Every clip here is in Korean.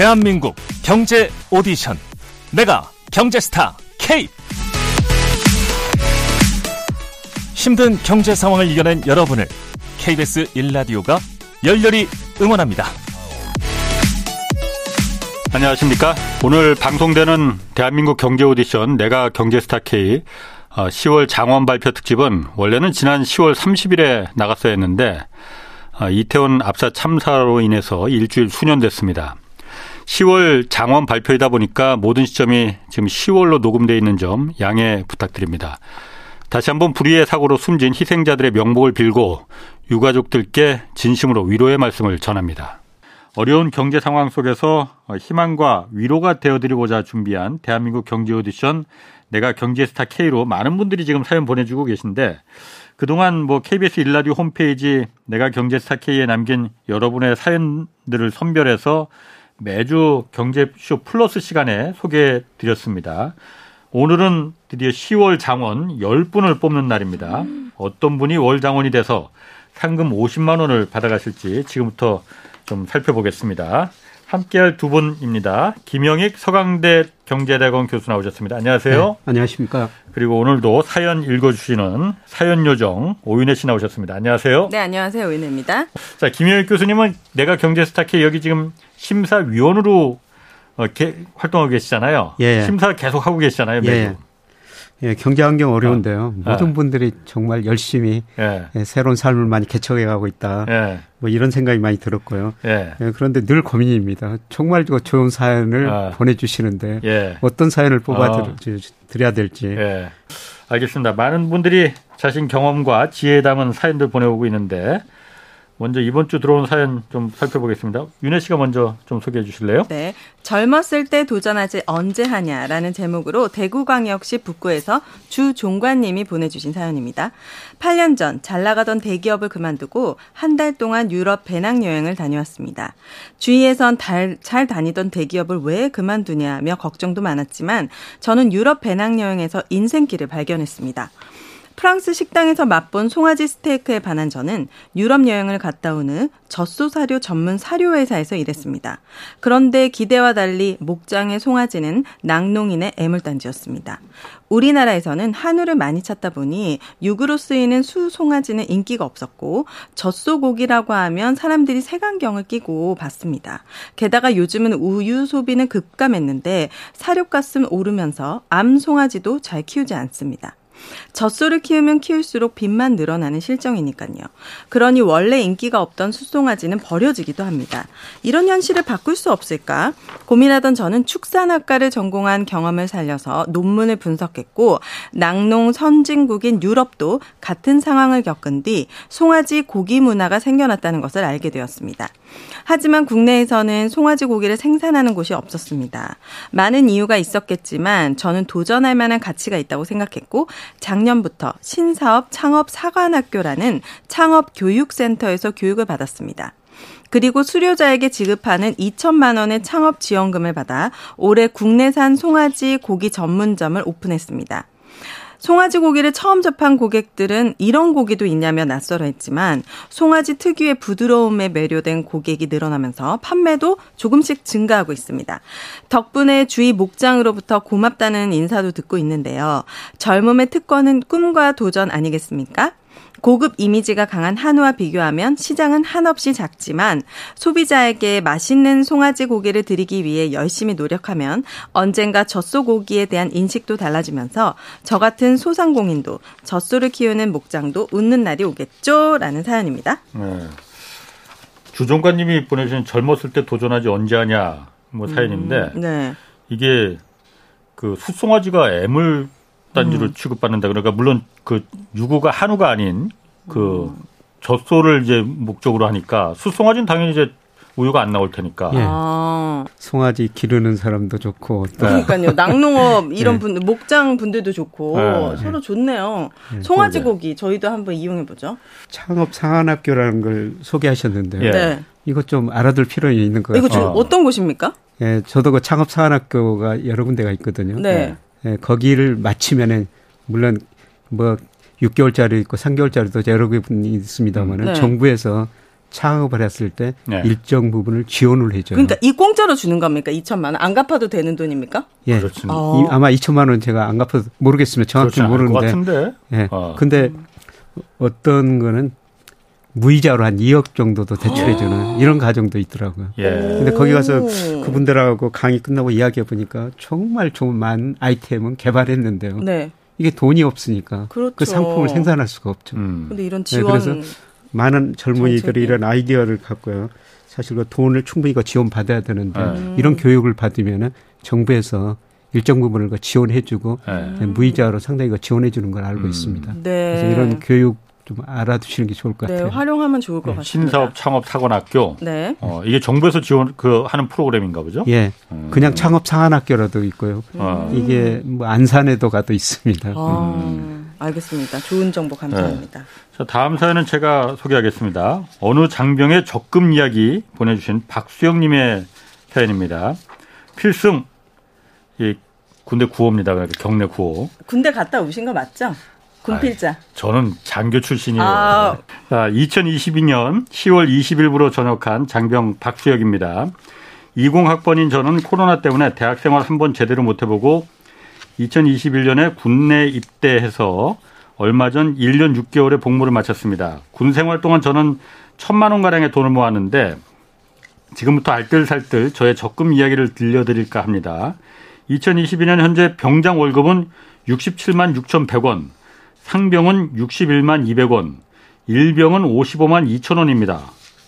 대한민국 경제 오디션 내가 경제스타 K 힘든 경제 상황을 이겨낸 여러분을 KBS 1라디오가 열렬히 응원합니다. 안녕하십니까. 오늘 방송되는 대한민국 경제 오디션 내가 경제스타 K 10월 어, 장원 발표 특집은 원래는 지난 10월 30일에 나갔어야 했는데 어, 이태원 압사 참사로 인해서 일주일 수년됐습니다. 10월 장원 발표이다 보니까 모든 시점이 지금 10월로 녹음되어 있는 점 양해 부탁드립니다. 다시 한번 불의의 사고로 숨진 희생자들의 명복을 빌고 유가족들께 진심으로 위로의 말씀을 전합니다. 어려운 경제 상황 속에서 희망과 위로가 되어드리고자 준비한 대한민국 경제 오디션 내가 경제스타 K로 많은 분들이 지금 사연 보내주고 계신데 그동안 뭐 KBS 일라디오 홈페이지 내가 경제스타 K에 남긴 여러분의 사연들을 선별해서 매주 경제쇼 플러스 시간에 소개해 드렸습니다. 오늘은 드디어 10월 장원 10분을 뽑는 날입니다. 어떤 분이 월 장원이 돼서 상금 50만 원을 받아가실지 지금부터 좀 살펴보겠습니다. 함께할 두 분입니다. 김영익 서강대 경제대학원 교수 나오셨습니다. 안녕하세요. 네, 안녕하십니까. 그리고 오늘도 사연 읽어주시는 사연 요정 오윤혜 씨 나오셨습니다. 안녕하세요. 네, 안녕하세요. 오윤혜입니다. 자, 김영익 교수님은 내가 경제 스타K 여기 지금 심사위원으로 어, 개, 활동하고 계시잖아요. 예. 심사 계속 하고 계시잖아요. 매주. 예. 예, 경제 환경 어려운데요. 어. 모든 분들이 정말 열심히 예. 예, 새로운 삶을 많이 개척해 가고 있다. 예. 뭐 이런 생각이 많이 들었고요. 예. 예 그런데 늘 고민입니다. 정말 좋은 사연을 어. 보내주시는데 예. 어떤 사연을 뽑아 어. 드려야 될지. 알겠습니다. 많은 분들이 자신 경험과 지혜에 담은 사연들 보내오고 있는데 먼저 이번 주 들어온 사연 좀 살펴보겠습니다. 윤혜 씨가 먼저 좀 소개해 주실래요? 네. 젊었을 때 도전하지 언제 하냐라는 제목으로 대구광역시 북구에서 주 종관님이 보내주신 사연입니다. 8년 전 잘 나가던 대기업을 그만두고 한 달 동안 유럽 배낭여행을 다녀왔습니다. 주위에선 달, 잘 다니던 대기업을 왜 그만두냐며 걱정도 많았지만 저는 유럽 배낭여행에서 인생길을 발견했습니다. 프랑스 식당에서 맛본 송아지 스테이크에 반한 저는 유럽 여행을 갔다 온 후 젖소 사료 전문 사료 회사에서 일했습니다. 그런데 기대와 달리 목장의 송아지는 낙농인의 애물단지였습니다. 우리나라에서는 한우를 많이 찾다 보니 육으로 쓰이는 수 송아지는 인기가 없었고 젖소 고기라고 하면 사람들이 색안경을 끼고 봤습니다. 게다가 요즘은 우유 소비는 급감했는데 사료값은 오르면서 암 송아지도 잘 키우지 않습니다. 젖소를 키우면 키울수록 빚만 늘어나는 실정이니까요. 그러니 원래 인기가 없던 숫송아지는 버려지기도 합니다. 이런 현실을 바꿀 수 없을까? 고민하던 저는 축산학과를 전공한 경험을 살려서 논문을 분석했고 낙농 선진국인 유럽도 같은 상황을 겪은 뒤 송아지 고기 문화가 생겨났다는 것을 알게 되었습니다. 하지만 국내에서는 송아지 고기를 생산하는 곳이 없었습니다. 많은 이유가 있었겠지만 저는 도전할 만한 가치가 있다고 생각했고 작년부터 신사업 창업 사관학교라는 창업 교육센터에서 교육을 받았습니다. 그리고 수료자에게 지급하는 2천만 원의 창업 지원금을 받아 올해 국내산 송아지 고기 전문점을 오픈했습니다. 송아지 고기를 처음 접한 고객들은 이런 고기도 있냐며 낯설어 했지만 송아지 특유의 부드러움에 매료된 고객이 늘어나면서 판매도 조금씩 증가하고 있습니다. 덕분에 주위 목장으로부터 고맙다는 인사도 듣고 있는데요. 젊음의 특권은 꿈과 도전 아니겠습니까? 고급 이미지가 강한 한우와 비교하면 시장은 한없이 작지만 소비자에게 맛있는 송아지 고기를 드리기 위해 열심히 노력하면 언젠가 젖소 고기에 대한 인식도 달라지면서 저 같은 소상공인도 젖소를 키우는 목장도 웃는 날이 오겠죠? 라는 사연입니다. 네. 주종관님이 보내주신 젊었을 때 도전하지 언제 하냐 뭐 사연인데 음, 네. 이게 그 숫송아지가 애물 단지로 음. 취급받는다. 그러니까 물론 그 유구가 한우가 아닌 그 음. 젖소를 이제 목적으로 하니까 수송아지는 당연히 이제 우유가 안 나올 테니까. 예. 아. 송아지 기르는 사람도 좋고. 그러니까요. 낙농업 이런 네. 분들, 목장 분들도 좋고 네. 서로 좋네요. 네. 송아지 고기 저희도 한번 이용해 보죠. 창업 상한학교라는 걸 소개하셨는데요. 예. 네. 이것 좀 알아둘 필요는 있는 것 같아요. 이거 어. 어떤 곳입니까? 예, 저도 그 창업 상한학교가 여러 군데가 있거든요. 네. 예, 거기를 마치면은 물론 뭐 6개월짜리 있고 3개월짜리도 여러 개 있습니다만은 네. 정부에서 창업을 했을 때 네. 일정 부분을 지원을 해줘요. 그러니까 이 공짜로 주는 겁니까? 2천만 원 안 갚아도 되는 돈입니까? 예. 그렇습니다. 어. 아마 2천만 원 제가 안 갚아도 모르겠으면 정확히 모르는데. 같은데. 예. 어. 근데 어떤 거는 무이자로 한 2억 정도도 대출해주는 이런 가정도 있더라고요. 예. 근데 거기 가서 그분들하고 강의 끝나고 이야기해 보니까 정말 좋은 많은 아이템은 개발했는데요. 네. 이게 돈이 없으니까 그 그렇죠. 그 상품을 생산할 수가 없죠. 음. 근데 이런 지원 네, 그래서 많은 젊은이들이. 이런 아이디어를 갖고요. 사실 그 돈을 충분히 그 지원 받아야 되는데 음. 이런 교육을 받으면은 정부에서 일정 부분을 그 지원해주고 네. 무이자로 상당히 그 지원해주는 걸 알고 음. 있습니다. 네. 그래서 이런 교육 좀 알아두시는 게 좋을 것 네, 같아요. 활용하면 좋을 것 네. 같습니다. 신사업 창업 사관학교. 네. 어, 이게 정부에서 지원 그 하는 프로그램인가 보죠? 예. 음. 그냥 창업 상한학교라도 있고요. 음. 이게 뭐 안산에도 가도 있습니다. 아, 음. 알겠습니다. 좋은 정보 감사합니다. 네. 자, 다음 사연은 제가 소개하겠습니다. 어느 장병의 적금 이야기 보내주신 박수영 님의 사연입니다. 필승 이 군대 구호입니다. 그러니까 경례 구호. 군대 갔다 오신 거 맞죠? 군필자. 아, 저는 장교 출신이에요. 아. 자, 2022년 10월 20일부로 전역한 장병 박수혁입니다. 20학번인 저는 코로나 때문에 대학 생활 한 번 제대로 못 해보고 2021년에 군내 입대해서 얼마 전 1년 6개월의 복무를 마쳤습니다. 군 생활 동안 저는 천만 원 가량의 돈을 모았는데 지금부터 알뜰살뜰 저의 적금 이야기를 들려드릴까 합니다. 2022년 현재 병장 월급은 67만 6,100원, 상병은 61만 200원, 일병은 55만 2천 원입니다.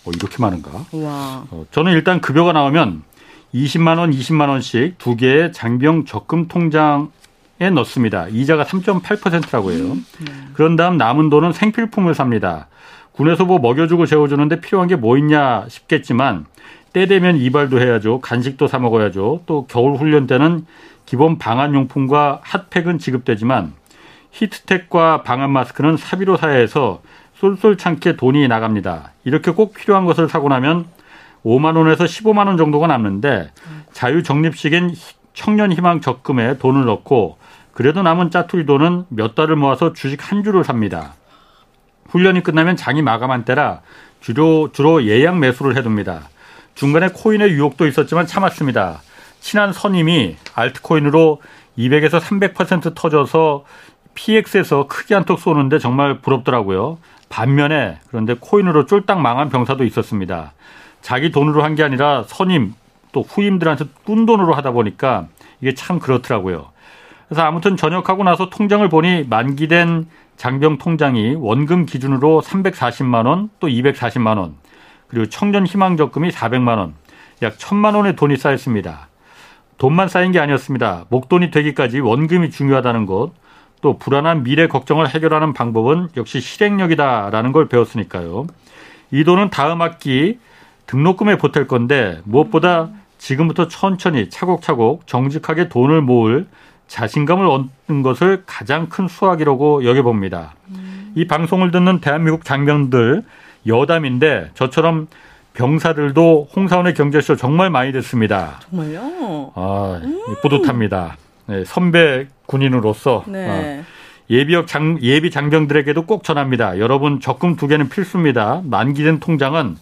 어, 이렇게 많은가? 와. 어, 저는 일단 급여가 나오면 20만 원, 20만 원씩 두 개의 장병 적금 통장에 넣습니다. 이자가 3.8%라고 해요. 음, 음. 그런 다음 남은 돈은 생필품을 삽니다. 군에서 뭐 먹여주고 재워주는데 필요한 게 뭐 있냐 싶겠지만 때 되면 이발도 해야죠. 간식도 사 먹어야죠. 또 겨울 훈련 때는 기본 방한 용품과 핫팩은 지급되지만 히트텍과 방한 마스크는 사비로 사야 해서 쏠쏠찮게 돈이 나갑니다. 이렇게 꼭 필요한 것을 사고 나면 5만 원에서 15만 원 정도가 남는데 자유 적립식인 청년 희망 적금에 돈을 넣고 그래도 남은 짜투리 돈은 몇 달을 모아서 주식 한 주를 삽니다. 훈련이 끝나면 장이 마감한 때라 주로 주로 예약 매수를 해둡니다. 중간에 코인의 유혹도 있었지만 참았습니다. 친한 선임이 알트코인으로 200에서 300% 터져서 PX에서 크게 한턱 쏘는데 정말 부럽더라고요. 반면에 그런데 코인으로 쫄딱 망한 병사도 있었습니다. 자기 돈으로 한 게 아니라 선임 또 후임들한테 꾼 돈으로 하다 보니까 이게 참 그렇더라고요. 그래서 아무튼 전역하고 나서 통장을 보니 만기된 장병 통장이 원금 기준으로 340만 원, 또 240만 원, 그리고 청년 희망 적금이 400만 원, 약 1000만 원의 돈이 쌓였습니다. 돈만 쌓인 게 아니었습니다. 목돈이 되기까지 원금이 중요하다는 것, 또 불안한 미래 걱정을 해결하는 방법은 역시 실행력이다라는 걸 배웠으니까요. 이 돈은 다음 학기 등록금에 보탤 건데 무엇보다 지금부터 천천히 차곡차곡 정직하게 돈을 모을 자신감을 얻는 것을 가장 큰 수확이라고 여겨봅니다. 음. 이 방송을 듣는 대한민국 장병들 여담인데 저처럼 병사들도 홍사원의 경제쇼 정말 많이 듣습니다. 정말요? 아, 음. 뿌듯합니다. 네, 선배 군인으로서 네. 어, 예비역 장, 예비 장병들에게도 꼭 전합니다. 여러분 적금 두 개는 필수입니다. 만기된 통장은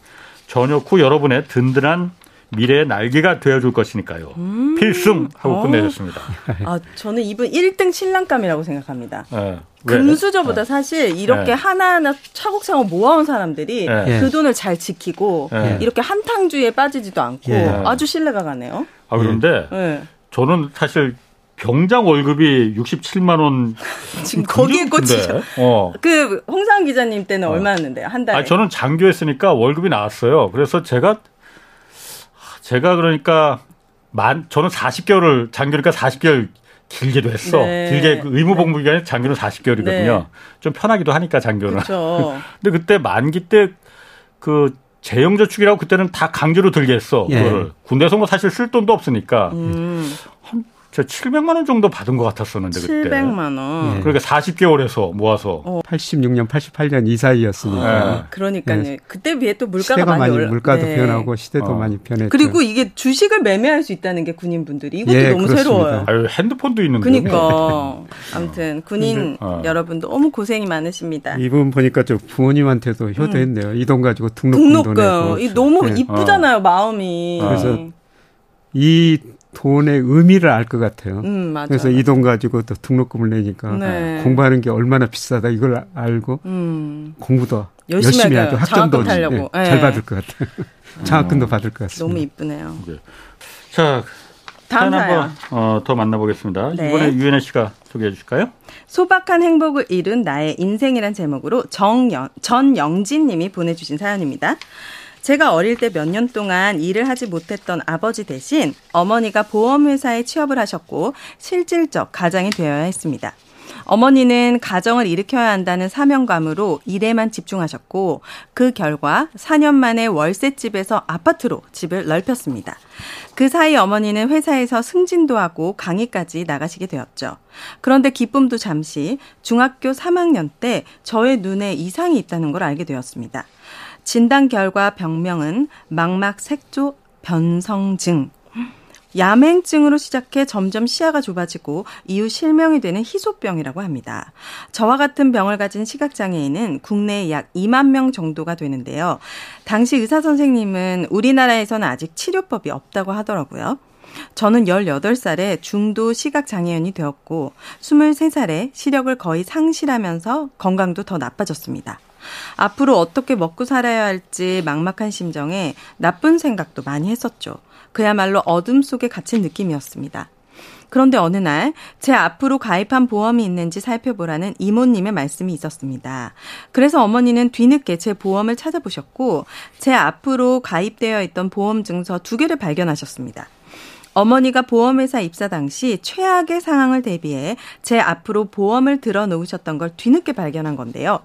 전역 후 여러분의 든든한 미래의 날개가 되어줄 것이니까요. 음. 필승 하고 어. 끝내셨습니다. 아, 저는 이분 1등 신랑감이라고 생각합니다. 네. 금수저보다 네. 사실 이렇게 네. 하나하나 차곡차곡 모아온 사람들이 네. 그 돈을 잘 지키고 네. 이렇게 한탕주의에 빠지지도 않고 예. 아주 신뢰가 가네요. 아, 그런데 네. 저는 사실 병장 월급이 67만 원. 지금 거기에 꽂히죠. 어. 그 홍상 기자님 때는 어. 얼마였는데요? 한 달에? 아 저는 장교했으니까 월급이 나왔어요. 그래서 제가 제가 그러니까 만 저는 40개월을 장교니까 40개월 길게도 했어. 네. 길게 그 의무 복무 기간이 장교는 40개월이거든요. 네. 좀 편하기도 하니까 장교는. 그렇죠. 근데 그때 만기 때그 재형 저축이라고 그때는 다 강제로 들게 했어. 예. 그거를 군대에서 뭐 사실 쓸 돈도 없으니까 음. 한 저 700만 원 정도 받은 것 같았었는데 그때. 700만 원. 네. 그러니까 40개월에서 모아서. 어. 86년, 88년 이 사이였으니까. 아, 네. 그러니까요. 네. 그때 비해 또 물가가 많이, 많이 올라. 물가도 네. 변하고 시대도 어. 많이 변했죠. 그리고 이게 주식을 매매할 수 있다는 게 군인분들이 이것도 예, 너무 그렇습니다. 새로워요. 아유, 핸드폰도 있는데. 그러니까. 아무튼 군인 어. 여러분 너무 고생이 많으십니다. 이분 보니까 저 부모님한테도 효도했네요. 음. 이돈 가지고 등록금도 등록금. 이 너무 네. 이쁘잖아요, 마음이. 그래서 이 돈의 의미를 알 것 같아요. 음, 맞아요. 그래서 이 돈 가지고 또 등록금을 내니까 네. 공부하는 게 얼마나 비싸다 이걸 알고 음. 공부도 열심히, 열심히 하죠. 학점도 네, 네. 잘 받을 것 같아요. 장학금도 받을 것 같습니다. 너무 이쁘네요. 네. 자, 다음 한번 어, 더 만나보겠습니다. 네. 이번에 유현아 씨가 소개해 주실까요? 소박한 행복을 이룬 나의 인생이란 제목으로 정영, 전영진 님이 보내주신 사연입니다. 제가 어릴 때 몇 년 동안 일을 하지 못했던 아버지 대신 어머니가 보험회사에 취업을 하셨고 실질적 가장이 되어야 했습니다. 어머니는 가정을 일으켜야 한다는 사명감으로 일에만 집중하셨고 그 결과 4년 만에 월세집에서 아파트로 집을 넓혔습니다. 그 사이 어머니는 회사에서 승진도 하고 강의까지 나가시게 되었죠. 그런데 기쁨도 잠시 중학교 3학년 때 저의 눈에 이상이 있다는 걸 알게 되었습니다. 진단 결과 병명은 망막 색조 변성증. 야맹증으로 시작해 점점 시야가 좁아지고 이후 실명이 되는 희소병이라고 합니다. 저와 같은 병을 가진 시각장애인은 국내에 약 2만 명 정도가 되는데요. 당시 의사 선생님은 우리나라에서는 아직 치료법이 없다고 하더라고요. 저는 18살에 중도 시각장애인이 되었고 23살에 시력을 거의 상실하면서 건강도 더 나빠졌습니다. 앞으로 어떻게 먹고 살아야 할지 막막한 심정에 나쁜 생각도 많이 했었죠. 그야말로 어둠 속에 갇힌 느낌이었습니다. 그런데 어느 날 제 앞으로 가입한 보험이 있는지 살펴보라는 이모님의 말씀이 있었습니다. 그래서 어머니는 뒤늦게 제 보험을 찾아보셨고 제 앞으로 가입되어 있던 보험 증서 두 개를 발견하셨습니다. 어머니가 보험회사 입사 당시 최악의 상황을 대비해 제 앞으로 보험을 들어 놓으셨던 걸 뒤늦게 발견한 건데요.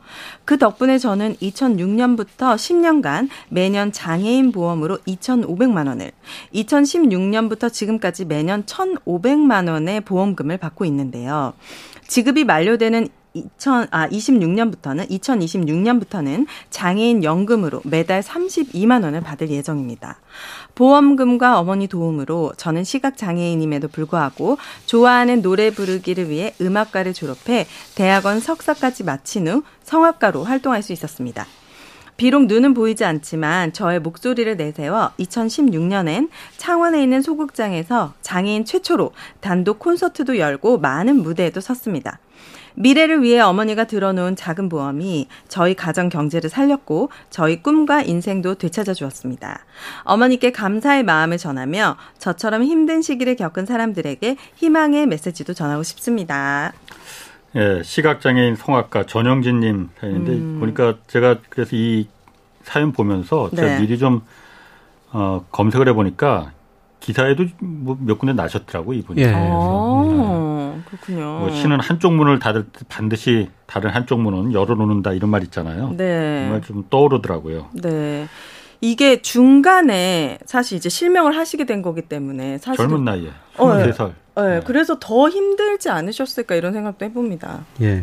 그 덕분에 저는 2006년부터 10년간 매년 장애인 보험으로 2,500만 원을, 2016년부터 지금까지 매년 1,500만 원의 보험금을 받고 있는데요. 지급이 만료되는 2000, 아, 26년부터는, 2026년부터는 장애인 연금으로 매달 32만 원을 받을 예정입니다. 보험금과 어머니 도움으로 저는 시각 장애인임에도 불구하고 좋아하는 노래 부르기를 위해 음악과를 졸업해 대학원 석사까지 마친 후 성악가로 활동할 수 있었습니다. 비록 눈은 보이지 않지만 저의 목소리를 내세워 2016년엔 창원에 있는 소극장에서 장애인 최초로 단독 콘서트도 열고 많은 무대에도 섰습니다. 미래를 위해 어머니가 들어놓은 작은 보험이 저희 가정 경제를 살렸고 저희 꿈과 인생도 되찾아 주었습니다. 어머니께 감사의 마음을 전하며 저처럼 힘든 시기를 겪은 사람들에게 희망의 메시지도 전하고 싶습니다. 예, 시각장애인 성악가 전영진님 사연인데 음. 보니까 제가 그래서 이 사연 보면서 제가 네. 미리 좀 어, 검색을 해보니까 기사에도 뭐 몇 군데 나셨더라고 이분이. 예. 아, 그렇군요. 뭐 시는 한쪽 문을 닫을 반드시 다른 한쪽 문은 열어놓는다 이런 말 있잖아요. 네. 정말 좀 떠오르더라고요. 네. 이게 중간에 사실 이제 실명을 하시게 된 거기 때문에 사실 젊은 나이에 23살. 어, 네. 네. 그래서 더 힘들지 않으셨을까 이런 생각도 해봅니다. 예.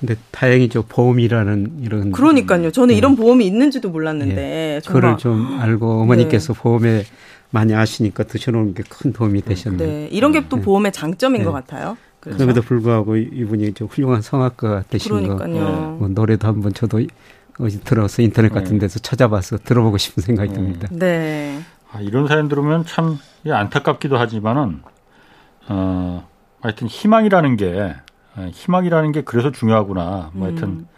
근데 다행히죠 보험이라는 이런 그러니까요. 저는 네. 이런 보험이 있는지도 몰랐는데 예. 그걸 좀 알고 어머니께서 네. 보험에 많이 아시니까 드셔놓은 게큰 도움이 되셨네요. 네, 이런 게또 네. 보험의 장점인 네. 것 같아요. 그렇죠? 그럼에도 불구하고 이분이 저 훌륭한 성악가 되신 그러니까요. 거, 뭐 노래도 한번 저도 어디 들어서 인터넷 같은 네. 데서 찾아봐서 들어보고 싶은 생각이 네. 듭니다. 네. 아, 이런 사연 들으면 참 안타깝기도 하지만은 어, 하여튼 희망이라는 게 희망이라는 게 그래서 중요하구나. 뭐 하여튼 음.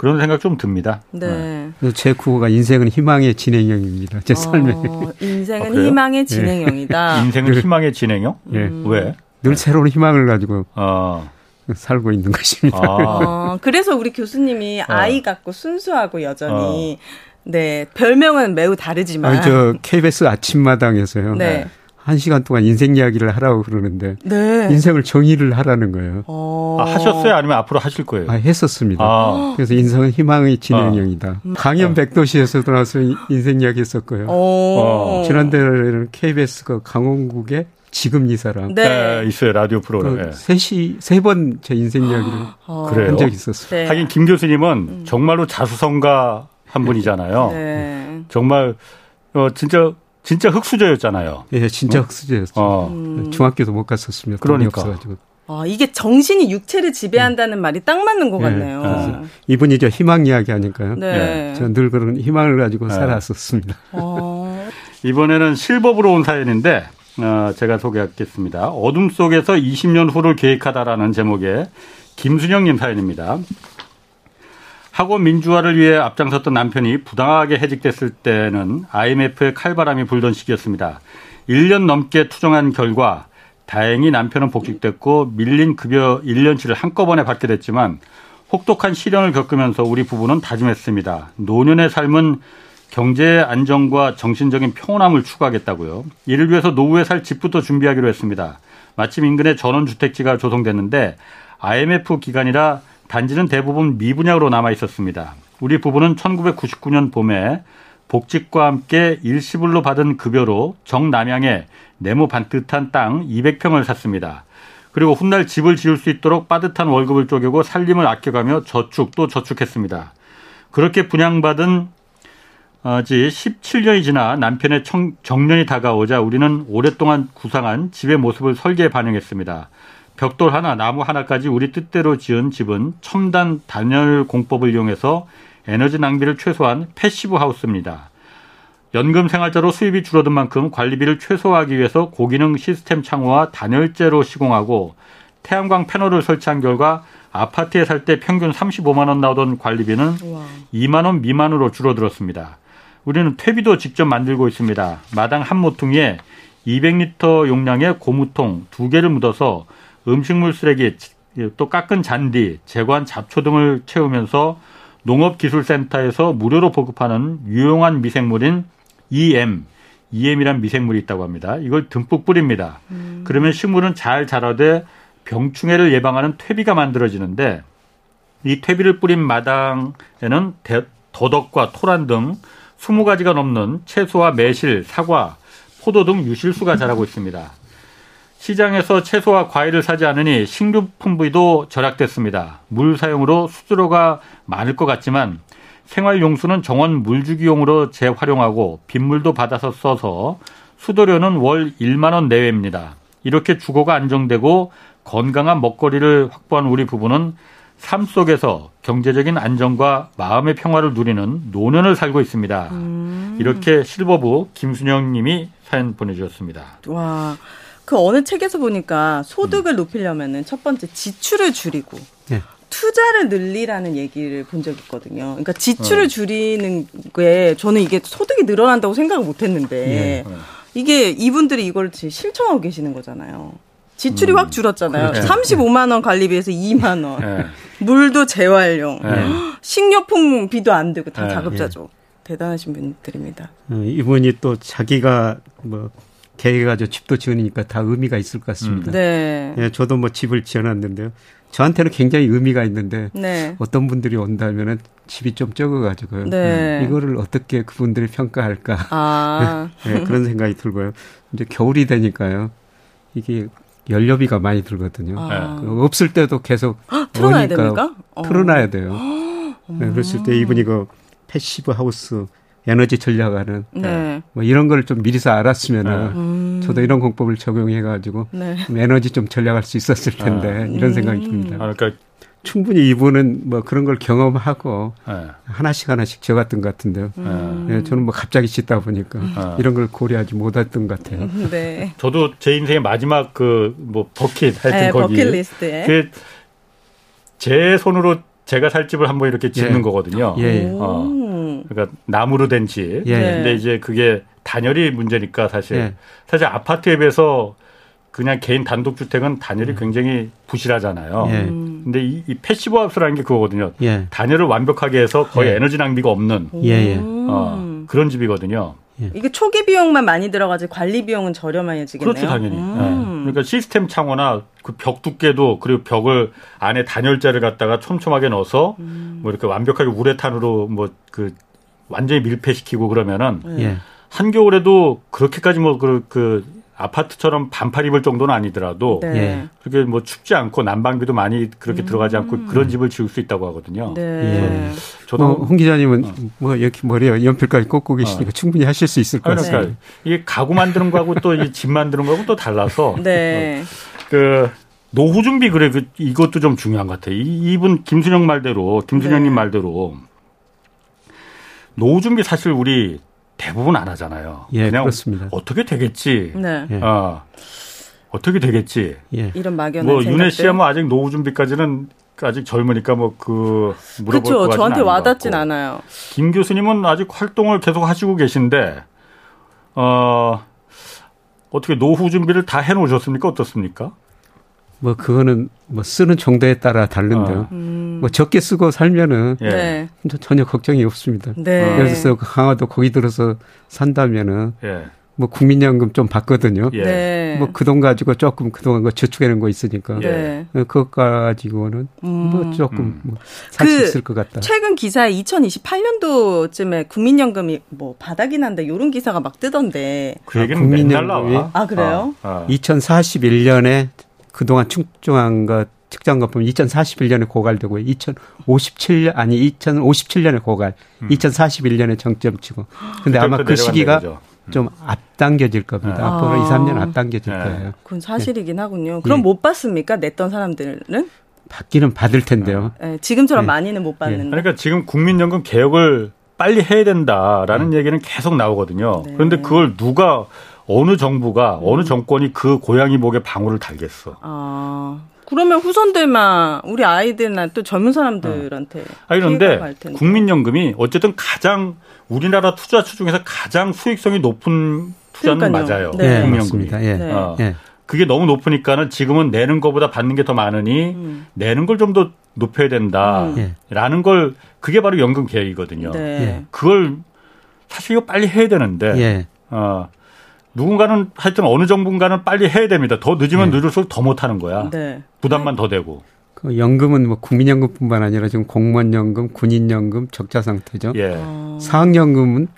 그런 생각 좀 듭니다. 네. 네. 제 구호가 인생은 희망의 진행형입니다. 제 어, 삶에. 인생은 아, 희망의 네. 진행형이다. 네. 인생은 희망의 진행형? 예. 음. 왜? 늘 새로운 희망을 가지고 어. 살고 있는 것입니다. 아. 어, 그래서 우리 교수님이 어. 아이 같고 순수하고 여전히 어. 네 별명은 매우 다르지만 아니, 저 KBS 아침마당에서요. 네. 한 시간 동안 인생 이야기를 하라고 그러는데 네. 인생을 정의를 하라는 거예요. 어. 아, 하셨어요? 아니면 앞으로 하실 거예요? 아, 했었습니다. 아. 그래서 인생은 희망의 진행형이다. 아. 강연 어. 백도시에서도 나서 인생 이야기 했었고요. 어. 지난달에는 KBS가 강원국의 지금 이 사람. 네. 네 있어요. 라디오 프로그램. 그 셋이, 세 번 제 인생 이야기를 어. 한 적이 있었어요. 네. 하긴 김 교수님은 음. 정말로 자수성가 한 분이잖아요. 네. 정말, 어, 진짜 진짜 흑수저였잖아요. 예, 진짜 흑수저였죠. 어. 음. 중학교도 못 갔었습니다. 그러니까. 없어가지고. 아, 이게 정신이 육체를 지배한다는 음. 말이 딱 맞는 것 네. 같네요. 네. 이분이 저 희망 이야기 하니까요. 네. 저는 늘 그런 희망을 가지고 네. 살았었습니다. 어. 이번에는 실법으로 온 사연인데 어, 제가 소개하겠습니다. 어둠 속에서 20년 후를 계획하다라는 제목의 김순영님 사연입니다. 학원 민주화를 위해 앞장섰던 남편이 부당하게 해직됐을 때는 IMF의 칼바람이 불던 시기였습니다. 1년 넘게 투정한 결과 다행히 남편은 복직됐고 밀린 급여 1년치를 한꺼번에 받게 됐지만 혹독한 시련을 겪으면서 우리 부부는 다짐했습니다. 노년의 삶은 경제의 안정과 정신적인 평온함을 추구하겠다고요. 이를 위해서 노후에 살 집부터 준비하기로 했습니다. 마침 인근에 전원주택지가 조성됐는데 IMF 기간이라 단지는 대부분 미분양으로 남아 있었습니다. 우리 부부는 1999년 봄에 복직과 함께 일시불로 받은 급여로 정남향에 네모 반듯한 땅 200평을 샀습니다. 그리고 훗날 집을 지을 수 있도록 빠듯한 월급을 쪼개고 살림을 아껴가며 저축 또 저축했습니다. 그렇게 분양받은 지 17년이 지나 남편의 청, 정년이 다가오자 우리는 오랫동안 구상한 집의 모습을 설계에 반영했습니다. 벽돌 하나, 나무 하나까지 우리 뜻대로 지은 집은 첨단 단열 공법을 이용해서 에너지 낭비를 최소화한 passive house입니다. 연금 생활자로 수입이 줄어든 만큼 관리비를 최소화하기 위해서 고기능 시스템 창호와 단열재로 시공하고 태양광 패널을 설치한 결과 아파트에 살 때 평균 35만 원 나오던 관리비는 우와. 2만 원 미만으로 줄어들었습니다. 우리는 퇴비도 직접 만들고 있습니다. 마당 한 모퉁이에 200리터 용량의 고무통 두 개를 묻어서 음식물 쓰레기, 또 깎은 잔디, 제거한 잡초 등을 채우면서 농업기술센터에서 무료로 보급하는 유용한 미생물인 EM, EM이란 미생물이 있다고 합니다. 이걸 듬뿍 뿌립니다. 음. 그러면 식물은 잘 자라되 병충해를 예방하는 퇴비가 만들어지는데 이 퇴비를 뿌린 마당에는 더덕과 토란 등 20가지가 넘는 채소와 매실, 사과, 포도 등 유실수가 자라고 있습니다. 시장에서 채소와 과일을 사지 않으니 식료품비도 절약됐습니다. 물 사용으로 수수료가 많을 것 같지만 생활용수는 정원 물주기용으로 재활용하고 빗물도 받아서 써서 수도료는 월 1만 원 내외입니다. 이렇게 주거가 안정되고 건강한 먹거리를 확보한 우리 부부는 삶 속에서 경제적인 안정과 마음의 평화를 누리는 노년을 살고 있습니다. 음. 이렇게 실버부 김순영 님이 사연 보내주셨습니다. 와. 그 어느 책에서 보니까 소득을 음. 높이려면은 첫 번째 지출을 줄이고 네. 투자를 늘리라는 얘기를 본 적이 있거든요. 그러니까 지출을 어. 줄이는 게 저는 이게 소득이 늘어난다고 생각을 못 했는데 네. 이게 이분들이 이걸 실천하고 계시는 거잖아요. 지출이 음. 확 줄었잖아요. 그렇죠. 35만 원 관리비에서 2만 원. 네. 물도 재활용. 네. 식료품비도 안 되고 다 네. 자급자족. 대단하신 분들입니다. 어, 이분이 또 자기가 뭐 계획해가지고 집도 지으니까 다 의미가 있을 것 같습니다. 음. 네. 예, 저도 뭐 집을 지어놨는데요. 저한테는 굉장히 의미가 있는데 네. 어떤 분들이 온다면은 집이 좀 적어가지고요. 네. 이거를 어떻게 그분들이 평가할까 아. 네, 그런 생각이 들고요. 이제 겨울이 되니까요. 이게 연료비가 많이 들거든요. 아. 그 없을 때도 계속 틀어놔야 됩니까? 틀어놔야 돼요. 네, 그랬을 때 이분이 그 passive house 에너지 절약하는 네. 뭐 이런 걸 좀 미리서 알았으면은 음. 저도 이런 공법을 적용해 가지고 네. 에너지 좀 절약할 수 있었을 텐데 아. 이런 생각이 듭니다. 아, 그러니까 충분히 이분은 뭐 그런 걸 경험하고 네. 하나씩 하나씩 적었던 것 같은데요. 음. 네, 저는 뭐 갑자기 짓다 보니까 아. 이런 걸 고려하지 못했던 것 같아요. 네. 저도 제 인생의 마지막 그 뭐 버킷 하여튼 네, 거기 버킷리스트에 제 손으로 제가 살 집을 한번 이렇게 짓는 예. 거거든요. 예. 어. 그러니까 나무로 된 집. 예. 근데 이제 그게 단열이 문제니까 사실 예. 사실 아파트에 비해서 그냥 개인 단독 주택은 단열이 음. 굉장히 부실하잖아요. 예. 근데 이, 이 passive house라는 게 그거거든요. 예. 단열을 완벽하게 해서 거의 예. 에너지 낭비가 없는 예, 예. 어, 그런 집이거든요. 예. 이게 초기 비용만 많이 들어가지 관리 비용은 저렴해지겠네요. 그렇죠, 당연히. 음. 네. 그러니까 시스템 창호나 그 벽 두께도 그리고 벽을 안에 단열재를 갖다가 촘촘하게 넣어서 음. 뭐 이렇게 완벽하게 우레탄으로 뭐 그 완전히 밀폐시키고 그러면은 예. 한겨울에도 그렇게까지 뭐그 그 아파트처럼 반팔 입을 정도는 아니더라도 네. 예. 그렇게 뭐 춥지 않고 난방비도 많이 그렇게 음. 들어가지 않고 그런 집을 지을 수 있다고 하거든요. 네. 예. 저도 뭐, 홍 기자님은 어. 뭐 이렇게 머리에 연필까지 꽂고 계시니까 어. 충분히 하실 수 있을 것 같습니다. 그러니까 이게 가구 만드는 거하고 또이집 만드는 거하고 또 달라서 네. 어. 그 노후 준비 그래 그 이것도 좀 중요한 것 같아요. 이, 이분 김순영 말대로 김순영님 네. 말대로 노후 준비 사실 우리 대부분 안 하잖아요. 예, 그냥 그렇습니다. 어떻게 되겠지. 네. 예. 어, 어떻게 되겠지. 예. 이런 막연한 뭐 윤혜 씨야 뭐 아직 노후 준비까지는 아직 젊으니까 뭐 그 물어볼 그렇죠. 저한테 와닿진 않아요. 김 교수님은 아직 활동을 계속 하시고 계신데 어 어떻게 노후 준비를 다 해놓으셨습니까? 어떻습니까? 뭐 그거는 뭐 쓰는 정도에 따라 다른데요. 어. 음. 뭐 적게 쓰고 살면은 예. 네. 전혀 걱정이 없습니다. 네. 예를 들어서 강화도 거기 들어서 산다면은 예. 뭐 국민연금 좀 받거든요. 예. 네. 뭐그 돈 가지고 조금 그동안 거 저축해놓은 거 있으니까 네. 어, 그것 가지고는 음. 뭐 조금 음. 뭐 살수 그 있을 것 같다. 최근 기사에 2028년도쯤에 국민연금이 뭐 바닥이 난다 이런 기사가 막 뜨던데. 그 얘기는 아, 국민연금이 아 그래요? 아, 아. 2041년에 그동안 충족한 것 측정한 것 보면 2041년에 고갈되고 2057년 아니 2057년에 고갈, 음. 2041년에 정점치고. 근데 아마 그 시기가 되죠. 음. 좀 앞당겨질 겁니다. 네. 앞으로 아. 2, 3년 앞당겨질 네. 거예요. 그건 사실이긴 네. 하군요. 그럼 네. 못 받습니까? 냈던 사람들은? 받기는 받을 텐데요. 네, 지금처럼 네. 많이는 못 받는데. 그러니까 지금 국민연금 개혁을 빨리 해야 된다라는 음. 얘기는 계속 나오거든요. 그런데 그걸 누가 어느 정부가 음. 어느 정권이 그 고양이 목에 방울을 달겠어. 아. 그러면 후손들만 우리 아이들이나 또 젊은 사람들한테. 어. 아 그런데 국민연금이 어쨌든 가장 우리나라 투자처 중에서 가장 수익성이 높은 투자는 그러니까요. 맞아요. 네. 국민연금이. 예. 네. 어. 예. 그게 너무 높으니까는 지금은 내는 것보다 받는 게 더 많으니 음. 내는 걸 좀 더 높여야 된다라는 음. 걸 그게 바로 연금 계획이거든요. 네. 예. 그걸 사실 이거 빨리 해야 되는데 예. 어, 누군가는 하여튼 어느 정부인가는 빨리 해야 됩니다. 더 늦으면 네. 늦을수록 더 못하는 거야. 네. 부담만 더 되고. 그 연금은 뭐 국민연금뿐만 아니라 지금 공무원연금, 군인연금 적자 상태죠. 예. 아. 사학연금은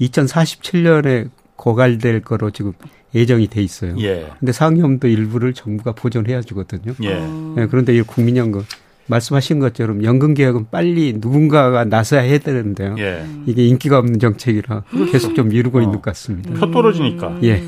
2047년에 고갈될 거로 지금 예정이 돼 있어요. 예. 근데 사학연금도 일부를 정부가 보존해야 주거든요. 예. 네, 그런데 이 국민연금 말씀하신 것처럼 연금 개혁은 빨리 누군가가 나서야 해야 되는데요. 예. 이게 인기가 없는 정책이라 계속 좀 미루고 어. 있는 것 같습니다. 표 떨어지니까. 예.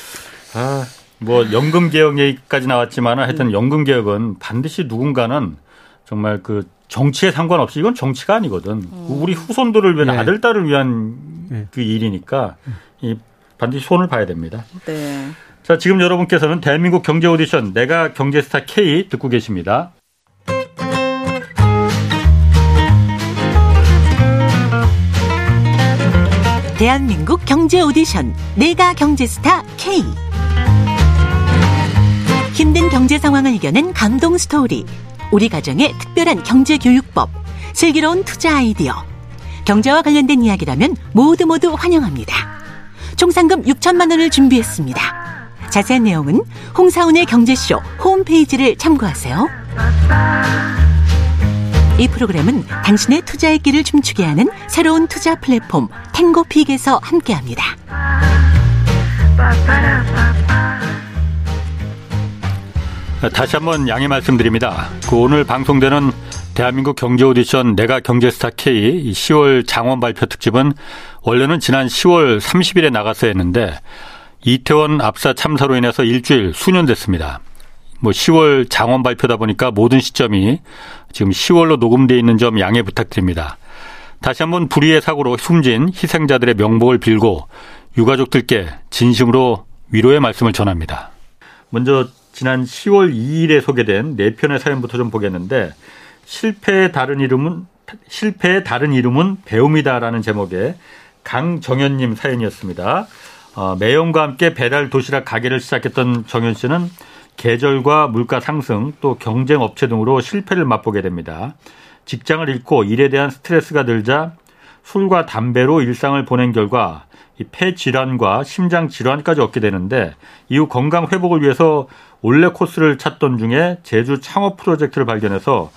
아, 뭐 연금 개혁 얘기까지 나왔지만 하여튼 연금 개혁은 반드시 누군가는 정말 그 정치에 상관없이 이건 정치가 아니거든. 어. 우리 후손들을 위한 예. 아들 딸을 위한 예. 그 일이니까 이 반드시 손을 봐야 됩니다. 네. 자, 지금 여러분께서는 대한민국 경제 오디션 내가 경제스타 K 듣고 계십니다. 대한민국 경제 오디션 내가 경제스타 K 힘든 경제 상황을 이겨낸 감동 스토리 우리 가정의 특별한 경제 교육법 슬기로운 투자 아이디어 경제와 관련된 이야기라면 모두 모두 환영합니다. 총 상금 6천만 원을 준비했습니다. 자세한 내용은 홍사운의 경제쇼 홈페이지를 참고하세요. 이 프로그램은 당신의 투자의 길을 춤추게 하는 새로운 투자 플랫폼 탱고픽에서 함께합니다. 다시 한번 양해 말씀드립니다. 그 오늘 방송되는 대한민국 경제 오디션 내가 경제스타 K 10월 장원 발표 특집은 원래는 지난 10월 30일에 나갔어야 했는데 이태원 압사 참사로 인해서 일주일 수년 됐습니다. 뭐 10월 장원 발표다 보니까 모든 시점이 지금 10월로 녹음되어 있는 점 양해 부탁드립니다. 다시 한번 불의의 사고로 숨진 희생자들의 명복을 빌고 유가족들께 진심으로 위로의 말씀을 전합니다. 먼저 지난 10월 2일에 소개된 네 편의 사연부터 좀 보겠는데 실패의 다른 이름은 실패의 다른 이름은 배움이다라는 제목의 강정현님 사연이었습니다. 어, 매형과 함께 배달 도시락 가게를 시작했던 정현 씨는 계절과 물가 상승 또 경쟁 업체 등으로 실패를 맛보게 됩니다. 직장을 잃고 일에 대한 스트레스가 들자 술과 담배로 일상을 보낸 결과 폐 질환과 심장 질환까지 얻게 되는데 이후 건강 회복을 위해서 올레 코스를 찾던 중에 제주 창업 프로젝트를 발견해서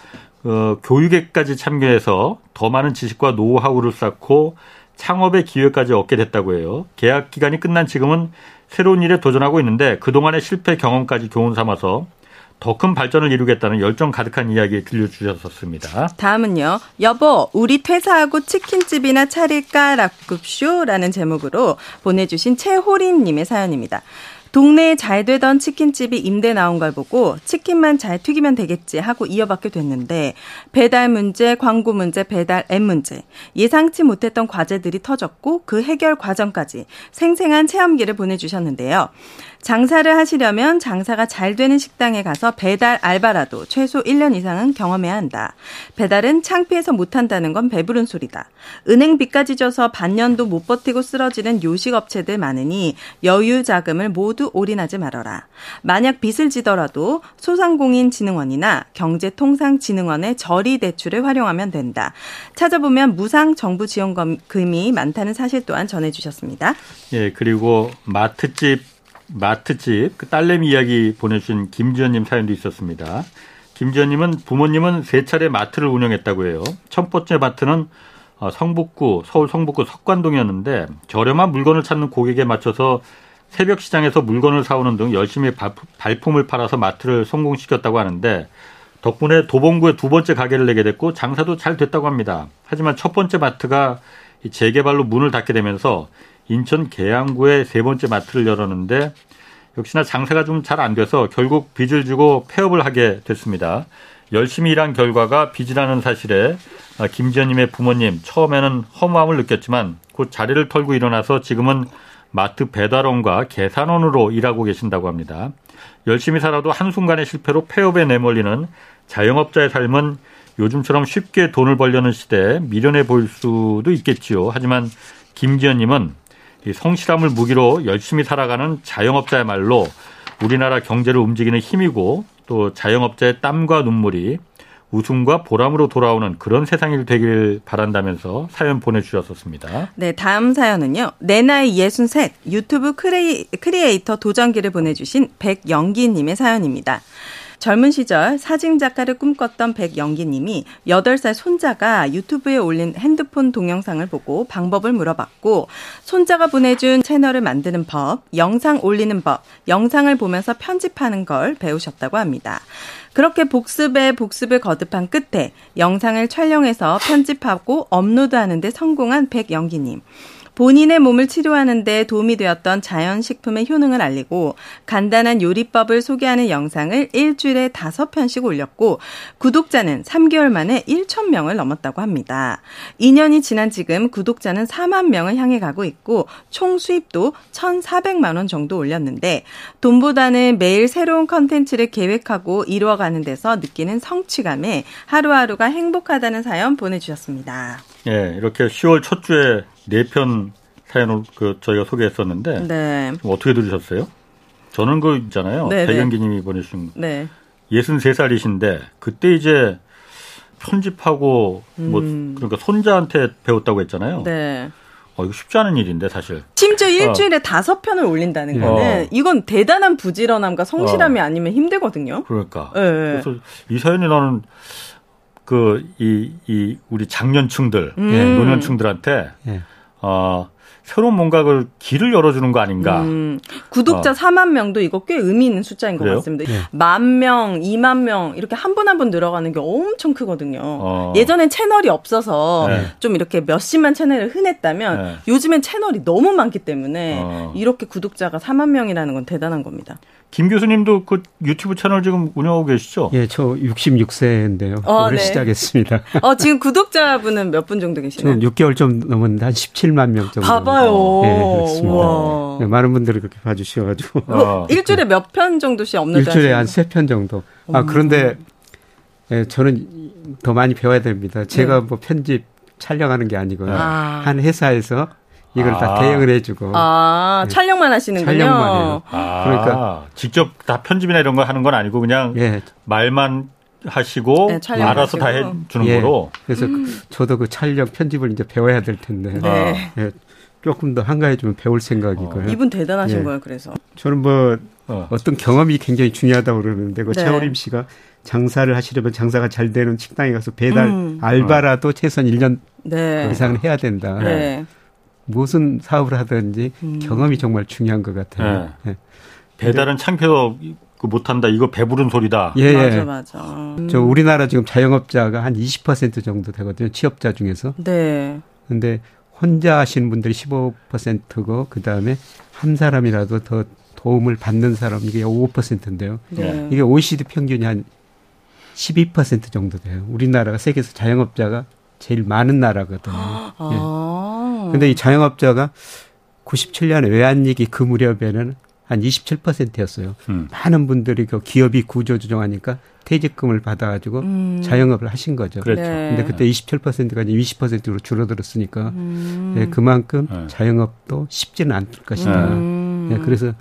어, 교육에까지 참여해서 더 많은 지식과 노하우를 쌓고 창업의 기회까지 얻게 됐다고 해요. 계약 기간이 끝난 지금은 새로운 일에 도전하고 있는데 그동안의 실패 경험까지 교훈 삼아서 더 큰 발전을 이루겠다는 열정 가득한 이야기 들려주셨었습니다. 다음은요. 여보, 우리 퇴사하고 치킨집이나 차릴까? 락급쇼라는 제목으로 보내주신 최호린님의 사연입니다. 동네에 잘 되던 치킨집이 임대 나온 걸 보고 치킨만 잘 튀기면 되겠지 하고 이어받게 됐는데 배달 문제, 광고 문제, 배달 앱 문제, 예상치 못했던 과제들이 터졌고 그 해결 과정까지 생생한 체험기를 보내주셨는데요. 장사를 하시려면 장사가 잘 되는 식당에 가서 배달 알바라도 최소 1년 이상은 경험해야 한다. 배달은 창피해서 못한다는 건 배부른 소리다. 은행 빚까지 져서 반년도 못 버티고 쓰러지는 요식업체들 많으니 여유 자금을 모두 올인하지 말아라. 만약 빚을 지더라도 소상공인진흥원이나 경제통상진흥원의 저리 대출을 활용하면 된다. 찾아보면 무상 정부 지원금이 많다는 사실 또한 전해주셨습니다. 예, 그리고 마트집 마트집 그 딸내미 이야기 보내주신 김지연님 사연도 있었습니다. 김지연님은 부모님은 세 차례 마트를 운영했다고 해요. 첫 번째 마트는 어, 성북구 서울 성북구 석관동이었는데 저렴한 물건을 찾는 고객에 맞춰서 새벽 시장에서 물건을 사오는 등 열심히 발품을 팔아서 마트를 성공시켰다고 하는데 덕분에 도봉구에 두 번째 가게를 내게 됐고 장사도 잘 됐다고 합니다. 하지만 첫 번째 마트가 재개발로 문을 닫게 되면서 인천 계양구에 세 번째 마트를 열었는데 역시나 장사가 좀 잘 안 돼서 결국 빚을 주고 폐업을 하게 됐습니다. 열심히 일한 결과가 빚이라는 사실에 김지연님의 부모님 처음에는 허무함을 느꼈지만 곧 자리를 털고 일어나서 지금은 마트 배달원과 계산원으로 일하고 계신다고 합니다. 열심히 살아도 한순간의 실패로 폐업에 내몰리는 자영업자의 삶은 요즘처럼 쉽게 돈을 벌려는 시대에 미련해 보일 수도 있겠지요. 하지만 김지연님은 성실함을 무기로 열심히 살아가는 자영업자야말로 우리나라 경제를 움직이는 힘이고 또 자영업자의 땀과 눈물이 웃음과 보람으로 돌아오는 그런 세상이 되길 바란다면서 사연 보내주셨었습니다. 네, 다음 사연은요. 내 나이 63 유튜브 크리에이, 크리에이터 도전기를 보내주신 백영기님의 사연입니다. 젊은 시절 사진 작가를 꿈꿨던 백영기님이 8살 손자가 유튜브에 올린 핸드폰 동영상을 보고 방법을 물어봤고 손자가 보내준 채널을 만드는 법, 영상 올리는 법, 영상을 보면서 편집하는 걸 배우셨다고 합니다. 그렇게 복습에 복습을 거듭한 끝에 영상을 촬영해서 편집하고 업로드하는데 성공한 백영기님. 본인의 몸을 치료하는데 도움이 되었던 자연식품의 효능을 알리고 간단한 요리법을 소개하는 영상을 일주일에 다섯 편씩 올렸고 구독자는 3개월 만에 1천 명을 넘었다고 합니다. 2년이 지난 지금 구독자는 4만 명을 향해 가고 있고 총 수입도 1,400만 원 정도 올렸는데 돈보다는 매일 새로운 컨텐츠를 계획하고 이루어가는 데서 느끼는 성취감에 하루하루가 행복하다는 사연 보내주셨습니다. 예, 이렇게 10월 첫 주에 네 편 사연을 그 저희가 소개했었는데 네. 어떻게 들으셨어요? 저는 그 있잖아요. 네, 네. 배경기님이 보내주신 네. 63살이신데 그때 이제 편집하고 뭐 음. 그러니까 손자한테 배웠다고 했잖아요. 네. 어, 이거 쉽지 않은 일인데 사실. 심지어 일주일에 어. 다섯 편을 올린다는 거는 어. 이건 대단한 부지런함과 성실함이 어. 아니면 힘들거든요. 그러니까. 네. 그래서 이 사연이 나는 그, 이, 이, 우리 장년층들, 음. 노년층들한테, 예. 어, 새로운 뭔가를 길을 열어주는 거 아닌가. 음, 구독자 어. 4만 명도 이거 꽤 의미 있는 숫자인 것 그래요? 같습니다. 네. 만 명, 2만 명 이렇게 한 분 한 분 늘어가는 게 엄청 크거든요. 어. 예전엔 채널이 없어서 네. 좀 이렇게 몇십만 채널을 흔했다면 네. 요즘엔 채널이 너무 많기 때문에 어. 이렇게 구독자가 4만 명이라는 건 대단한 겁니다. 김 교수님도 그 유튜브 채널 지금 운영하고 계시죠? 예, 저 66세인데요. 어, 올해 네. 시작했습니다. 어, 지금 구독자분은 몇 분 정도 계시나요? 6개월 좀 넘었는데 한 17만 명 정도. 봐봐요. 네, 그렇습니다. 네, 많은 분들이 그렇게 봐주셔가지고. 어, 일주일에 몇 편 정도씩 업로드 일주일에 한 세 편 정도. 아, 음. 그런데 예, 저는 더 많이 배워야 됩니다. 제가 네. 뭐 편집 촬영하는 게 아니고요. 아. 한 회사에서 이걸 아. 다 대응을 해주고. 아, 네. 촬영만 하시는군요. 촬영만 해요. 아. 그러니까 직접 다 편집이나 이런 거 하는 건 아니고 그냥 예. 말만 하시고 네, 알아서 다 해주는 예. 거로. 그래서 음. 저도 그 촬영 편집을 이제 배워야 될 텐데. 네. 예. 조금 더 한가해지면 배울 생각이고요. 어. 이분 대단하신 예. 거예요, 그래서. 저는 뭐 어. 떤 경험이 굉장히 중요하다고 그러는데 그 네. 최호림 씨가 장사를 하시려면 장사가 잘 되는 식당에 가서 배달 음. 알바라도 최소한 1년 네. 이상은 해야 된다. 네. 무슨 사업을 하든지 음. 경험이 정말 중요한 것 같아요. 네. 네. 배달은 창피해서 못한다. 이거 배부른 소리다. 예, 예. 맞아, 맞아. 음. 저 우리나라 지금 자영업자가 한 20% 정도 되거든요. 취업자 중에서. 네. 근데 혼자 하시는 분들이 15%고 그다음에 한 사람이라도 더 도움을 받는 사람 이게 5%인데요. 네. 이게 OECD 평균이 한 12% 정도 돼요. 우리나라가 세계에서 자영업자가 제일 많은 나라거든요. 아. 예. 근데 이 자영업자가 97년에 외환위기 그 무렵에는 한 27%였어요. 음. 많은 분들이 그 기업이 구조 조정하니까 퇴직금을 받아가지고 음. 자영업을 하신 거죠. 그렇죠. 네. 근데 그때 27%가 이제 20%로 줄어들었으니까 음. 네, 그만큼 네. 자영업도 쉽지는 않을 것이다. 음. 네, 그래서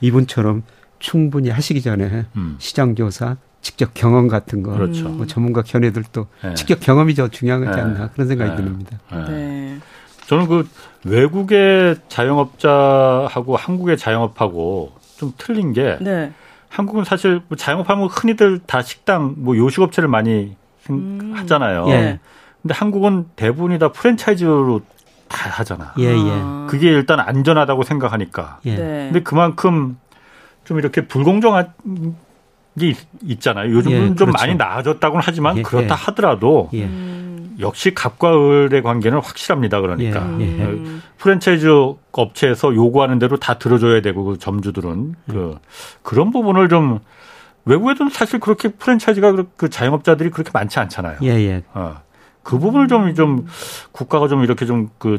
이분처럼 충분히 하시기 전에 음. 시장 조사, 직접 경험 같은 거, 그렇죠. 뭐 전문가 견해들도 네. 직접 경험이 더 중요하지 네. 않나 그런 생각이 네. 듭니다. 네. 저는 그 외국의 자영업자하고 한국의 자영업하고 좀 틀린 게 네. 한국은 사실 뭐 자영업하면 흔히들 다 식당 뭐 요식업체를 많이 음. 하잖아요. 예. 근데 한국은 대부분이 다 프랜차이즈로 다 하잖아. 예, 예. 아. 그게 일단 안전하다고 생각하니까. 예. 네. 근데 그만큼 좀 이렇게 불공정한 게 있 잖아요. 요즘은 예, 좀 그렇죠. 많이 나아졌다고는 하지만 예, 그렇다 예. 하더라도 예. 역시 갑과 을의 관계는 확실합니다. 그러니까 예, 예. 어, 프랜차이즈 업체에서 요구하는 대로 다 들어줘야 되고 그 점주들은 그 그런 부분을 좀 외국에도 사실 그렇게 프랜차이즈가 그 자영업자들이 그렇게 많지 않잖아요. 예, 예. 어. 그 부분을 좀, 좀 국가가 좀 이렇게 좀 그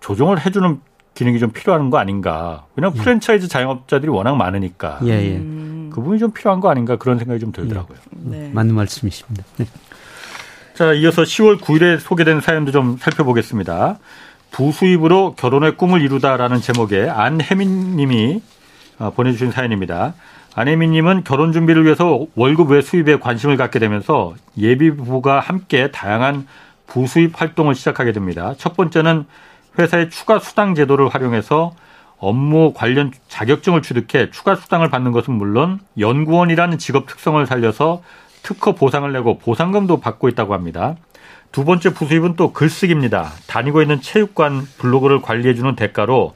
조정을 해주는 기능이 좀 필요한 거 아닌가. 왜냐하면 예. 프랜차이즈 자영업자들이 워낙 많으니까. 예, 예. 그 부분이 좀 필요한 거 아닌가 그런 생각이 좀 들더라고요. 네. 맞는 말씀이십니다. 네. 자, 이어서 10월 9일에 소개된 사연도 좀 살펴보겠습니다. 부수입으로 결혼의 꿈을 이루다라는 제목의 안혜민 님이 어, 보내주신 사연입니다. 안혜민 님은 결혼 준비를 위해서 월급 외 수입에 관심을 갖게 되면서 예비 부부가 함께 다양한 부수입 활동을 시작하게 됩니다. 첫 번째는 회사의 추가 수당 제도를 활용해서 업무 관련 자격증을 취득해 추가 수당을 받는 것은 물론 연구원이라는 직업 특성을 살려서 특허 보상을 내고 보상금도 받고 있다고 합니다. 두 번째 부수입은 또 글쓰기입니다. 다니고 있는 체육관 블로그를 관리해주는 대가로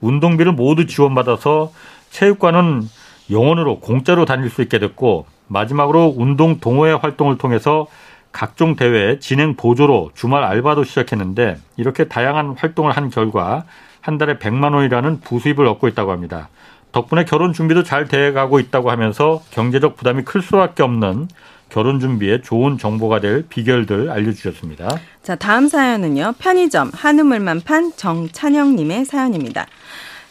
운동비를 모두 지원받아서 체육관은 영원으로 공짜로 다닐 수 있게 됐고 마지막으로 운동 동호회 활동을 통해서 각종 대회 진행 보조로 주말 알바도 시작했는데 이렇게 다양한 활동을 한 결과 한 달에 100만 원이라는 부수입을 얻고 있다고 합니다. 덕분에 결혼 준비도 잘 돼가고 있다고 하면서 경제적 부담이 클 수밖에 없는 결혼 준비에 좋은 정보가 될 비결들 알려주셨습니다. 자, 다음 사연은요. 편의점 한우물만 판 정찬영님의 사연입니다.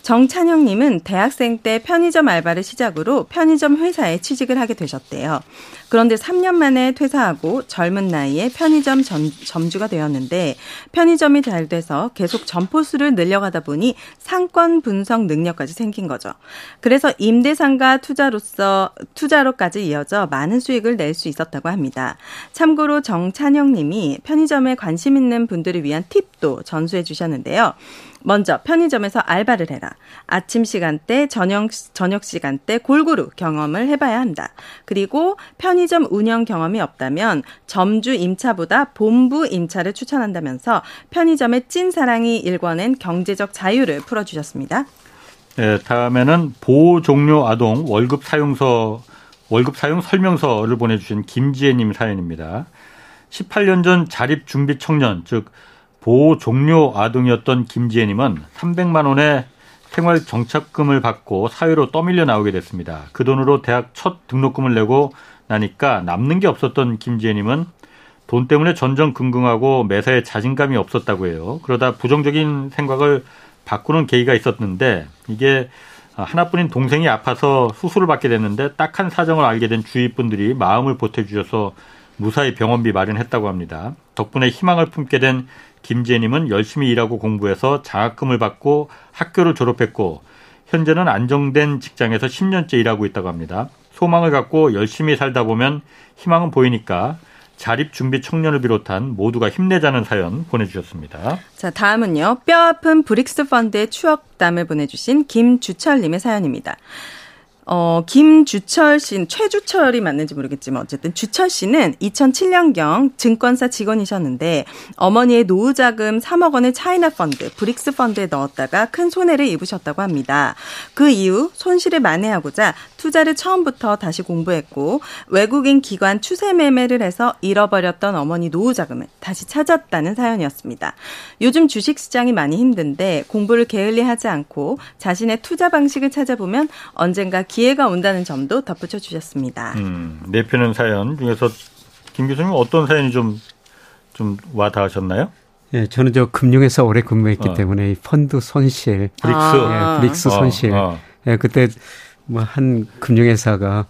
정찬영님은 대학생 때 편의점 알바를 시작으로 편의점 회사에 취직을 하게 되셨대요. 그런데 3년 만에 퇴사하고 젊은 나이에 편의점 점, 점주가 되었는데 편의점이 잘 돼서 계속 점포 수를 늘려가다 보니 상권 분석 능력까지 생긴 거죠. 그래서 임대상가 투자로서 투자로까지 이어져 많은 수익을 낼 수 있었다고 합니다. 참고로 정찬영 님이 편의점에 관심 있는 분들을 위한 팁도 전수해 주셨는데요. 먼저 편의점에서 알바를 해라. 아침 시간대, 저녁 저녁 시간대 골고루 경험을 해봐야 한다. 그리고 편의점 운영 경험이 없다면 점주 임차보다 본부 임차를 추천한다면서 편의점의 찐 사랑이 일궈낸 경제적 자유를 풀어주셨습니다. 네, 다음에는 보호 종료 아동 월급 사용서 월급 사용 설명서를 보내주신 김지혜님 사연입니다. 18년 전 자립 준비 청년 즉 보호 종료 아동이었던 김지혜님은 300만 원의 생활 정착금을 받고 사회로 떠밀려 나오게 됐습니다. 그 돈으로 대학 첫 등록금을 내고 나니까 남는 게 없었던 김지혜님은 돈 때문에 전전긍긍하고 매사에 자신감이 없었다고 해요. 그러다 부정적인 생각을 바꾸는 계기가 있었는데 이게 하나뿐인 동생이 아파서 수술을 받게 됐는데 딱한 사정을 알게 된 주위 분들이 마음을 보태주셔서 무사히 병원비 마련했다고 합니다. 덕분에 희망을 품게 된 김재님은 열심히 일하고 공부해서 장학금을 받고 학교를 졸업했고 현재는 안정된 직장에서 10년째 일하고 있다고 합니다. 소망을 갖고 열심히 살다 보면 희망은 보이니까 자립 준비 청년을 비롯한 모두가 힘내자는 사연 보내주셨습니다. 자, 다음은요. 뼈 아픈 브릭스 펀드의 추억담을 보내주신 김주철님의 사연입니다. 어, 김주철 씨, 최주철이 맞는지 모르겠지만 어쨌든 주철 씨는 2007년경 증권사 직원이셨는데 어머니의 노후 자금 3억 원을 차이나 펀드, 브릭스 펀드에 넣었다가 큰 손해를 입으셨다고 합니다. 그 이후 손실을 만회하고자 투자를 처음부터 다시 공부했고 외국인 기관 추세 매매를 해서 잃어버렸던 어머니 노후 자금을 다시 찾았다는 사연이었습니다. 요즘 주식 시장이 많이 힘든데 공부를 게을리하지 않고 자신의 투자 방식을 찾아보면 언젠가 기 회가 온다는 점도 덧붙여 주셨습니다. 음, 네 편의 사연 중에서 김 교수님 어떤 사연이 좀, 좀 와닿으셨나요? 예, 저는 저 금융회사 오래 근무했기 어. 때문에 펀드 손실, 브릭스, 아. 예, 브릭스 어, 손실. 어, 예, 그때 뭐 한 금융회사가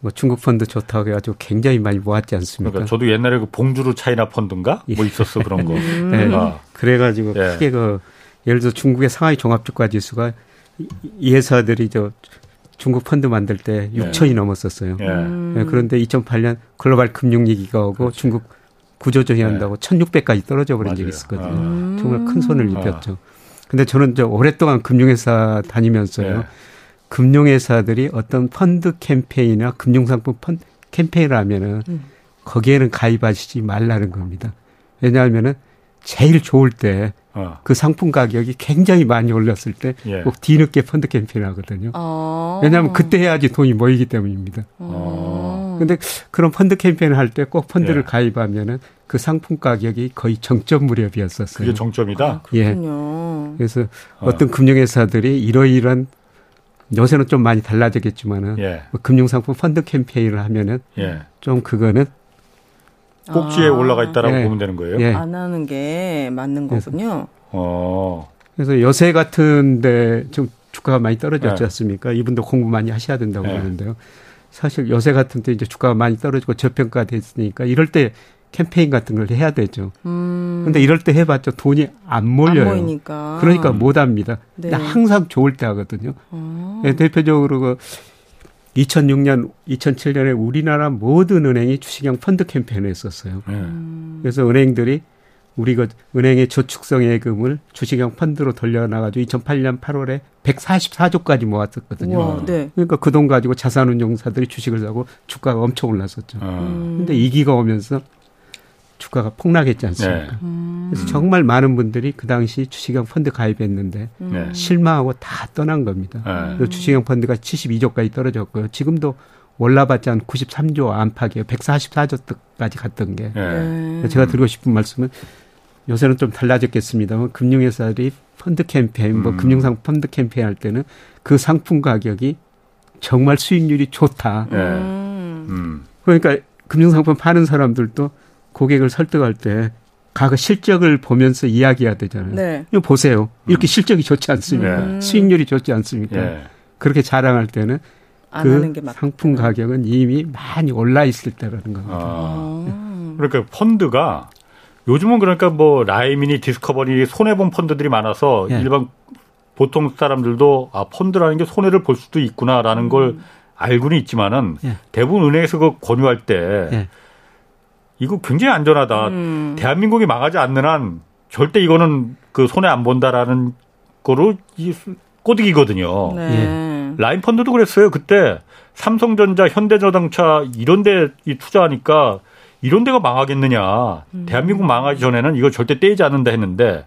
뭐 중국 펀드 좋다고 해가지고 굉장히 많이 모았지 않습니까? 그러니까 저도 옛날에 그 봉주루 차이나 펀드인가 뭐 있었어 그런 거. 음. 네, 아. 그래가지고 예. 크게 그 예를 들어 중국의 상하이 종합주가 지수가 이 회사들이 저 중국 펀드 만들 때 6천이 네. 넘었었어요. 네. 네. 그런데 2008년 글로벌 금융 위기가 오고 그렇죠. 중국 구조조정이 한다고 네. 1600까지 떨어져 버린 맞아요. 적이 있었거든요. 아. 정말 큰 손을 아. 입혔죠. 아. 근데 저는 저 오랫동안 금융회사 다니면서요. 네. 금융회사들이 어떤 펀드 캠페인이나 금융상품 펀드 캠페인을 하면은 음. 거기에는 가입하시지 말라는 겁니다. 왜냐하면은 제일 좋을 때그 어. 그 상품 가격이 굉장히 많이 올랐을 때꼭 예. 뒤늦게 펀드 캠페인을 하거든요. 어. 왜냐하면 그때 해야지 돈이 모이기 때문입니다. 어. 근데 그런 펀드 캠페인을 할 때 꼭 펀드를 예. 가입하면은 그 상품 가격이 거의 정점 무렵이었었어요. 그게 정점이다? 아, 예. 그래서 어. 떤 금융회사들이 이러이러한 요새는 좀 많이 달라졌겠지만은 예. 뭐 금융상품 펀드 캠페인을 하면은 예. 좀 그거는 꼭지에 아. 올라가 있다라고 예. 보면 되는 거예요. 예. 안 하는 게 맞는 거군요. 어. 그래서 요새 같은데 좀 주가가 많이 떨어졌지 예. 않습니까? 이분도 공부 많이 하셔야 된다고 예. 하는데요. 사실 요새 같은 때 이제 주가가 많이 떨어지고 저평가 됐으니까 이럴 때 캠페인 같은 걸 해야 되죠. 음. 근데 이럴 때 해봤자 돈이 안 몰려요. 안 모이니까. 그러니까 못 합니다. 네. 항상 좋을 때 하거든요. 어. 네, 대표적으로 그 2006년, 2007년에 우리나라 모든 은행이 주식형 펀드 캠페인을 했었어요. 음. 그래서 은행들이 우리 그 은행의 저축성 예금을 주식형 펀드로 돌려놔가지고 2008년 8월에 144조까지 모았었거든요. 우와, 네. 그러니까 그 돈 가지고 자산운용사들이 주식을 사고 주가가 엄청 올랐었죠. 음. 근데 이기가 오면서 주가가 폭락했지 않습니까? 네. 음. 그래서 정말 많은 분들이 그 당시 주식형 펀드 가입했는데 네. 실망하고 다 떠난 겁니다. 네. 주식형 펀드가 72조까지 떨어졌고요. 지금도 올라봤지 한 93조 안팎이에요. 144조까지 갔던 게. 네. 제가 드리고 싶은 말씀은 요새는 좀 달라졌겠습니다만 금융회사들이 펀드 캠페인, 뭐 음. 금융상 펀드 캠페인 할 때는 그 상품 가격이 정말 수익률이 좋다. 네. 음. 그러니까 금융상품 파는 사람들도 고객을 설득할 때 가그 실적을 보면서 이야기해야 되잖아요. 네. 이거 보세요. 이렇게 음. 실적이 좋지 않습니까? 네. 수익률이 좋지 않습니까? 네. 그렇게 자랑할 때는 그 상품 가격은 이미 많이 올라 있을 때라는 겁니다. 아. 아. 그러니까 펀드가 요즘은 그러니까 뭐 라이미니 디스커버리 손해 본 펀드들이 많아서 예. 일반 보통 사람들도 아 펀드라는 게 손해를 볼 수도 있구나라는 음. 걸 알고는 있지만은 예. 대부분 은행에서 그 권유할 때 예. 이거 굉장히 안전하다. 음. 대한민국이 망하지 않는 한 절대 이거는 그 손해 안 본다라는 거로 이 꼬드기거든요. 네. 예. 라인 펀드도 그랬어요. 그때 삼성전자, 현대자동차 이런 데 투자하니까 이런 데가 망하겠느냐. 음. 대한민국 망하기 전에는 이거 절대 떼지 않는다 했는데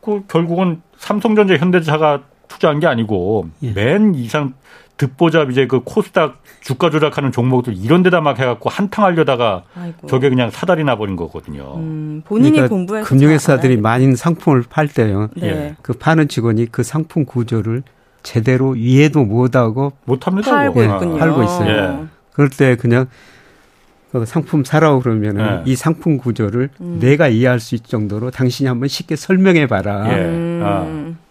그 결국은 삼성전자, 현대차가 투자한 게 아니고 예. 맨 이상 듣보잡 이제 그 코스닥 주가 조작하는 종목들 이런 데다 막 해갖고 한탕 하려다가 아이고. 저게 그냥 사달이 나버린 거거든요. 음, 본인이 그러니까 공부해서 금융회사들이 많은 상품을 팔 때요. 네. 그 파는 직원이 그 상품 구조를 제대로 이해도 못하고 못합니다. 팔고, 예, 팔고 있어요. 예. 그럴 때 그냥 그 상품 사라고 그러면은 예. 이 상품 구조를 음. 내가 이해할 수 있을 정도로 당신이 한번 쉽게 설명해 봐라. 예. 음. 아.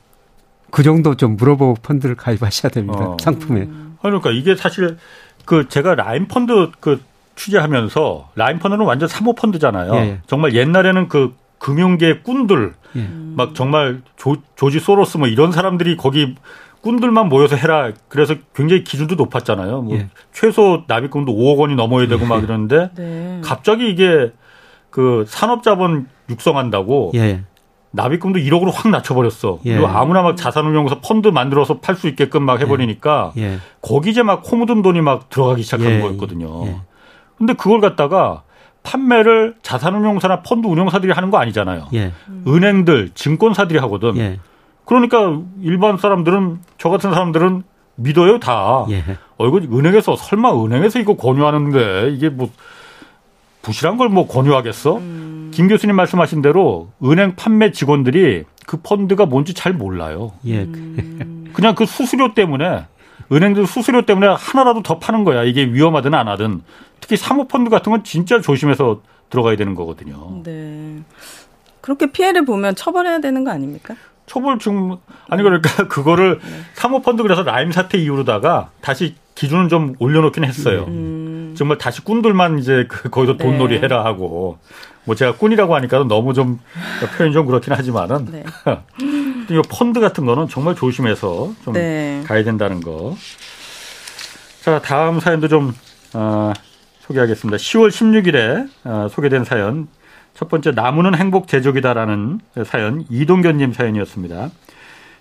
그 정도 좀 물어보고 펀드를 가입하셔야 됩니다. 어. 상품에. 그러니까 이게 사실 그 제가 라인 펀드 그 취재하면서 라인 펀드는 완전 사모 펀드잖아요. 예, 예. 정말 옛날에는 그 금융계 꾼들 예. 막 정말 조, 조지 소로스 뭐 이런 사람들이 거기 꾼들만 모여서 해라. 그래서 굉장히 기준도 높았잖아요. 뭐 예. 최소 납입금도 5억 원이 넘어야 되고 예. 막 이러는데 네. 갑자기 이게 그 산업자본 육성한다고 예. 납입금도 1억으로 확 낮춰버렸어. 예. 그리고 아무나 막 자산운용사 펀드 만들어서 팔 수 있게끔 막 해버리니까 예. 예. 거기 이제 막 코 묻은 돈이 막 들어가기 시작한 예. 거였거든요. 예. 근데 그걸 갖다가 판매를 자산운용사나 펀드 운용사들이 하는 거 아니잖아요. 예. 은행들, 증권사들이 하거든. 그러니까 일반 사람들은 저 같은 사람들은 믿어요 다. 어 이거 은행에서 설마 은행에서 이거 권유하는데 이게 뭐 부실한 걸 뭐 권유하겠어? 음. 김 교수님 말씀하신 대로 은행 판매 직원들이 그 펀드가 뭔지 잘 몰라요. 예. 음. 그냥 그 수수료 때문에 은행들 수수료 때문에 하나라도 더 파는 거야. 이게 위험하든 안 하든. 특히 사모펀드 같은 건 진짜 조심해서 들어가야 되는 거거든요. 네. 그렇게 피해를 보면 처벌해야 되는 거 아닙니까? 처벌 중 아니 그러니까 그거를 네. 사모펀드 그래서 라임 사태 이후로다가 다시 기준을 좀 올려놓긴 했어요. 음. 정말 다시 꾼들만 이제 그 거기서 돈놀이 네. 해라 하고 뭐 제가 꾼이라고 하니까 너무 좀 표현이 좀 그렇긴 하지만은 네. 이 펀드 같은 거는 정말 조심해서 좀 네. 가야 된다는 거. 자 다음 사연도 좀 어, 소개하겠습니다. 10월 16일에 어, 소개된 사연 첫 번째 나무는 행복 제조기다라는 사연 이동견님 사연이었습니다.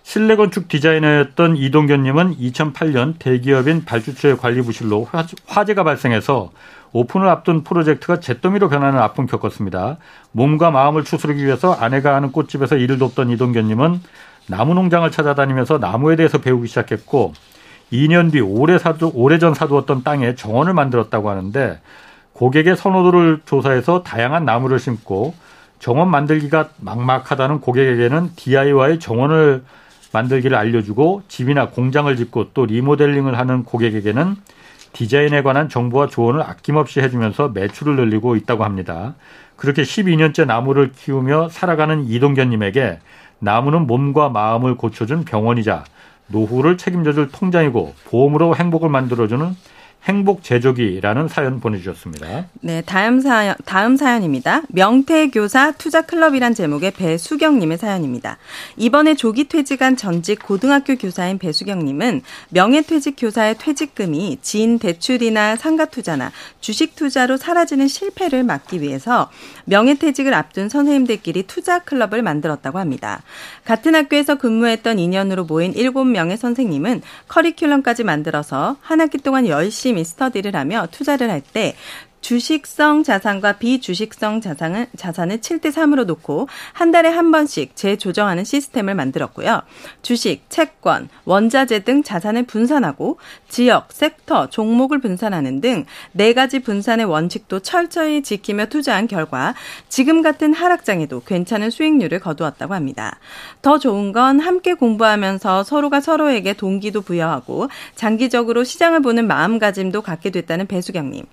실내 건축 디자이너였던 이동견님은 2008년 대기업인 발주처의 관리 부실로 화재가 발생해서 오픈을 앞둔 프로젝트가 잿더미로 변하는 아픔 겪었습니다. 몸과 마음을 추스르기 위해서 아내가 하는 꽃집에서 일을 돕던 이동견님은 나무 농장을 찾아다니면서 나무에 대해서 배우기 시작했고 2년 뒤 오래 사두, 오래전 사두었던 땅에 정원을 만들었다고 하는데 고객의 선호도를 조사해서 다양한 나무를 심고 정원 만들기가 막막하다는 고객에게는 DIY 정원을 만들기를 알려주고 집이나 공장을 짓고 또 리모델링을 하는 고객에게는 디자인에 관한 정보와 조언을 아낌없이 해주면서 매출을 늘리고 있다고 합니다. 그렇게 12년째 나무를 키우며 살아가는 이동견님에게 나무는 몸과 마음을 고쳐준 병원이자 노후를 책임져줄 통장이고 보험으로 행복을 만들어주는 행복 제조기라는 사연 보내주셨습니다. 네, 다음 사연 다음 사연입니다. 명태교사 투자 클럽이란 제목의 배수경님의 사연입니다. 이번에 조기 퇴직한 전직 고등학교 교사인 배수경님은 명예퇴직 교사의 퇴직금이 지인 대출이나 상가 투자나 주식 투자로 사라지는 실패를 막기 위해서 명예퇴직을 앞둔 선생님들끼리 투자 클럽을 만들었다고 합니다. 같은 학교에서 근무했던 인연으로 모인 7명의 선생님은 커리큘럼까지 만들어서 한 학기 동안 열심히 열심히 스터디를 하며 투자를 할 때 주식성 자산과 비주식성 자산을, 자산을 7대 3으로 놓고 한 달에 한 번씩 재조정하는 시스템을 만들었고요. 주식, 채권, 원자재 등 자산을 분산하고 지역, 섹터, 종목을 분산하는 등 네 가지 분산의 원칙도 철저히 지키며 투자한 결과 지금 같은 하락장에도 괜찮은 수익률을 거두었다고 합니다. 더 좋은 건 함께 공부하면서 서로가 서로에게 동기도 부여하고 장기적으로 시장을 보는 마음가짐도 갖게 됐다는 배수경님.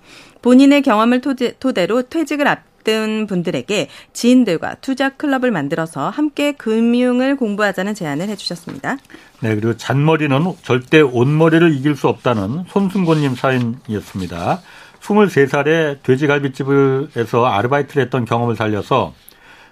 본인의 경험을 토대로 퇴직을 앞둔 분들에게 지인들과 투자 클럽을 만들어서 함께 금융을 공부하자는 제안을 해주셨습니다. 네, 그리고 잔머리는 절대 온머리를 이길 수 없다는 손승곤님 사연이었습니다. 23살에 돼지갈비집에서 아르바이트를 했던 경험을 살려서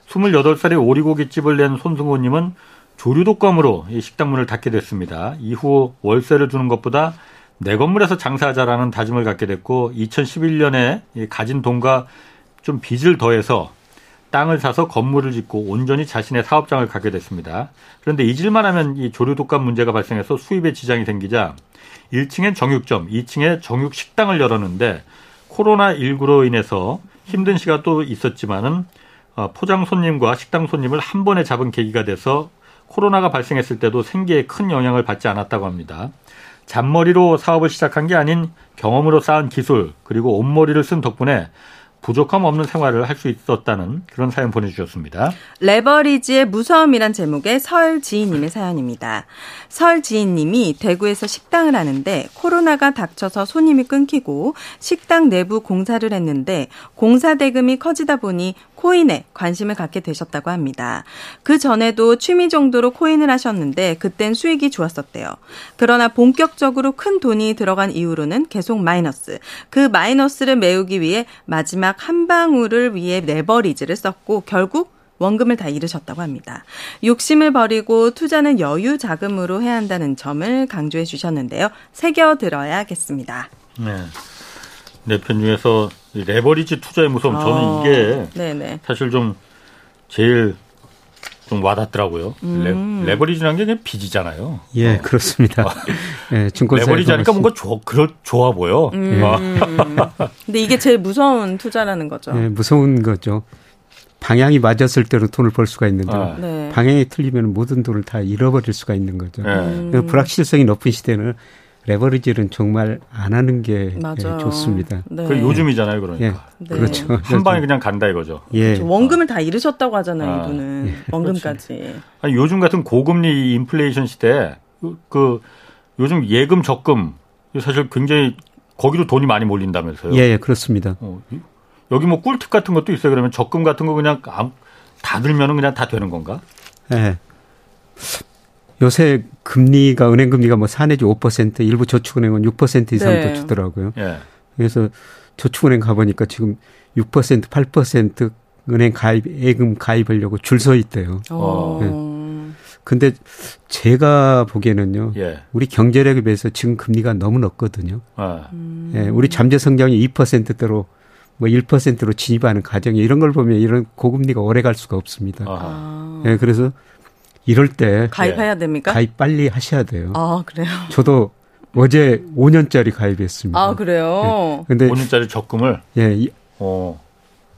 28살에 오리고기집을 낸 손승곤님은 조류독감으로 식당 문을 닫게 됐습니다. 이후 월세를 주는 것보다 내 건물에서 장사하자라는 다짐을 갖게 됐고 2011년에 가진 돈과 좀 빚을 더해서 땅을 사서 건물을 짓고 온전히 자신의 사업장을 갖게 됐습니다. 그런데 잊을만 하면 이 조류 독감 문제가 발생해서 수입에 지장이 생기자 1층엔 정육점, 2층에 정육 식당을 열었는데 코로나19로 인해서 힘든 시가 또 있었지만은 어, 포장 손님과 식당 손님을 한 번에 잡은 계기가 돼서 코로나가 발생했을 때도 생계에 큰 영향을 받지 않았다고 합니다. 잔머리로 사업을 시작한 게 아닌 경험으로 쌓은 기술 그리고 온머리를 쓴 덕분에 부족함 없는 생활을 할 수 있었다는 그런 사연 보내주셨습니다. 레버리지의 무서움이란 제목의 설지인님의 사연입니다. 설지인님이 대구에서 식당을 하는데 코로나가 닥쳐서 손님이 끊기고 식당 내부 공사를 했는데 공사 대금이 커지다 보니 코인에 관심을 갖게 되셨다고 합니다. 그 전에도 취미 정도로 코인을 하셨는데 그땐 수익이 좋았었대요. 그러나 본격적으로 큰 돈이 들어간 이후로는 계속 마이너스. 그 마이너스를 메우기 위해 마지막 한 방울을 위해 레버리지를 썼고 결국 원금을 다 잃으셨다고 합니다. 욕심을 버리고 투자는 여유 자금으로 해야 한다는 점을 강조해 주셨는데요. 새겨 들어야겠습니다. 네. 내편 중에서 레버리지 투자의 무서움 저는 어, 이게 네네. 사실 좀 제일 좀 와닿더라고요. 음. 레, 버리지라는게 그냥 빚이잖아요. 예, 어. 그렇습니다. 예, 증권사 레버리지 하니까 뭔가 좋, 그렇, 좋아 보여. 음. 어. 근데 이게 제일 무서운 투자라는 거죠. 예, 무서운 거죠. 방향이 맞았을 때로 돈을 벌 수가 있는데 아. 네. 방향이 틀리면 모든 돈을 다 잃어버릴 수가 있는 거죠. 네. 음. 불확실성이 높은 시대는 레버리지는 정말 안 하는 게 예, 좋습니다. 네. 그 요즘이잖아요, 그러니까. 예, 네. 그렇죠. 한 방에 그냥 간다 이거죠. 예. 그렇죠. 원금을 다 잃으셨다고 하잖아요, 아. 이분은. 예. 원금까지. 아니, 요즘 같은 고금리 인플레이션 시대에 그, 그 요즘 예금 적금 사실 굉장히 거기도 돈이 많이 몰린다면서요. 예, 예 그렇습니다. 어, 여기 뭐 꿀팁 같은 것도 있어요. 그러면 적금 같은 거 그냥 다 들면은 그냥 다 되는 건가? 예. 요새 금리가 은행 금리가 뭐 4 내지 5% 일부 저축은행은 6% 이상도 네. 주더라고요. 예. 그래서 저축은행 가보니까 지금 6% 8% 은행 가입 예금 가입하려고 줄 서 있대요. 어. 네. 근데 제가 보기에는요. 예. 우리 경제력에 비해서 지금 금리가 너무 높거든요. 아. 음. 예, 우리 잠재 성장이 2%대로 뭐 1%로 진입하는 가정이 이런 걸 보면 이런 고금리가 오래 갈 수가 없습니다. 아. 예, 그래서 이럴 때 가입해야 됩니까? 가입 빨리 하셔야 돼요. 아 그래요? 저도 어제 5년짜리 가입했습니다. 아 그래요? 네. 근데 5년짜리 적금을 예, 어.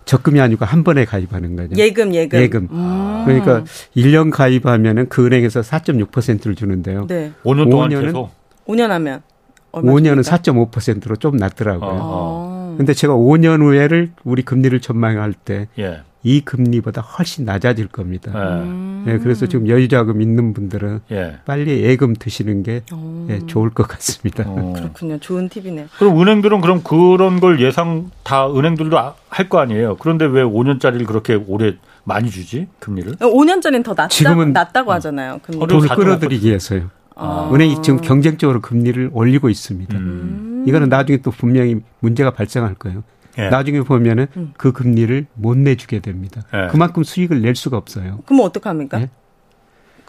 적금이 아니고 한 번에 가입하는 거죠. 예금, 예금. 예금. 음. 그러니까 1년 가입하면은 그 은행에서 4.6%를 주는데요. 네. 5년 동안 5년은 계속? 5년 하면 5년은 4.5%로 좀 낮더라고요. 아. 근데 제가 5년 후에를 우리 금리를 전망할 때 예. 이 금리보다 훨씬 낮아질 겁니다. 음. 네, 그래서 지금 여유자금 있는 분들은 예. 빨리 예금 드시는 게 네, 좋을 것 같습니다. 어. 그렇군요. 좋은 팁이네요. 그럼 은행들은 그럼 그런 걸 예상 다 은행들도 할 거 아니에요. 그런데 왜 5년짜리를 그렇게 오래 많이 주지 금리를? 5년짜리는 더 낮다, 지금은 낮다고 하잖아요. 금리. 돈을 끌어들이기 위해서요. 아. 은행이 지금 경쟁적으로 금리를 올리고 있습니다. 음. 이거는 나중에 또 분명히 문제가 발생할 거예요. 예. 나중에 보면은 음. 그 금리를 못 내주게 됩니다. 예. 그만큼 수익을 낼 수가 없어요. 그럼 어떡합니까?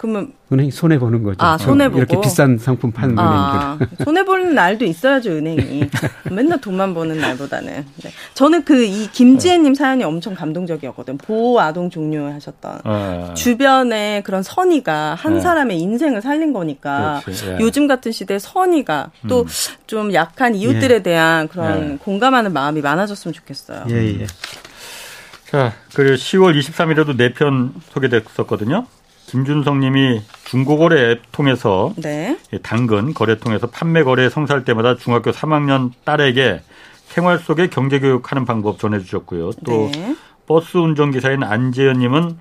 예? 그러면 은행이 손해 보는 거죠. 아 손해 보고 이렇게 비싼 상품 파는 아, 은행들. 손해 보는 날도 있어야죠 은행이. 맨날 돈만 버는 날보다는. 네. 저는 그 이 김지혜님 사연이 엄청 감동적이었거든. 보호 아동 종료하셨던 아, 주변에 그런 선의가 한 네. 사람의 인생을 살린 거니까 그렇지, 예. 요즘 같은 시대에 선의가 또좀 음. 약한 이웃들에 예. 대한 그런 예. 공감하는 마음이 많아졌으면 좋겠어요. 예 예. 자 그리고 10월 23일에도 네 편 소개됐었거든요. 김준성 님이 중고거래 앱 통해서 네. 당근 거래 통해서 판매 거래 성사할 때마다 중학교 3학년 딸에게 생활 속에 경제 교육하는 방법 전해 주셨고요. 또 네. 버스 운전기사인 안재현 님은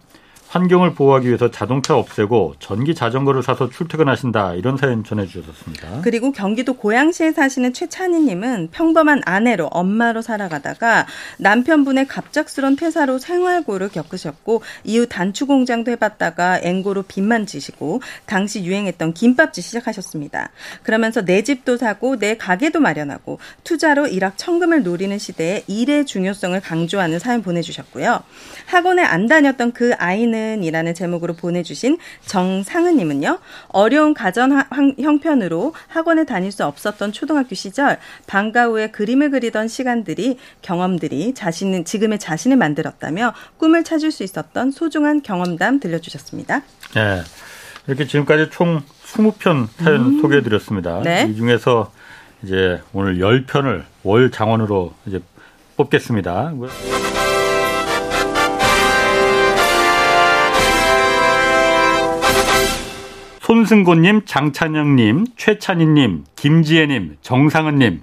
환경을 보호하기 위해서 자동차 없애고 전기 자전거를 사서 출퇴근하신다 이런 사연 전해주셨습니다. 그리고 경기도 고양시에 사시는 최찬희님은 평범한 아내로 엄마로 살아가다가 남편분의 갑작스런 퇴사로 생활고를 겪으셨고 이후 단추 공장도 해봤다가 앵고로 빚만 지시고 당시 유행했던 김밥집 시작하셨습니다. 그러면서 내 집도 사고 내 가게도 마련하고 투자로 일확 천금을 노리는 시대에 일의 중요성을 강조하는 사연 보내주셨고요. 학원에 안 다녔던 그 아이는 나는이라는 제목으로 보내주신 정상은님은요. 어려운 가전 형편으로 학원에 다닐 수 없었던 초등학교 시절 방과 후에 그림을 그리던 시간들이 경험들이 자신은 지금의 자신을 만들었다며 꿈을 찾을 수 있었던 소중한 경험담 들려주셨습니다. 네. 이렇게 지금까지 총 20편 사연 음. 소개해드렸습니다. 네. 이 중에서 이제 오늘 10편을 월 장원으로 이제 뽑겠습니다. 손승곤님, 장찬영님, 최찬희님, 김지혜님, 정상은님,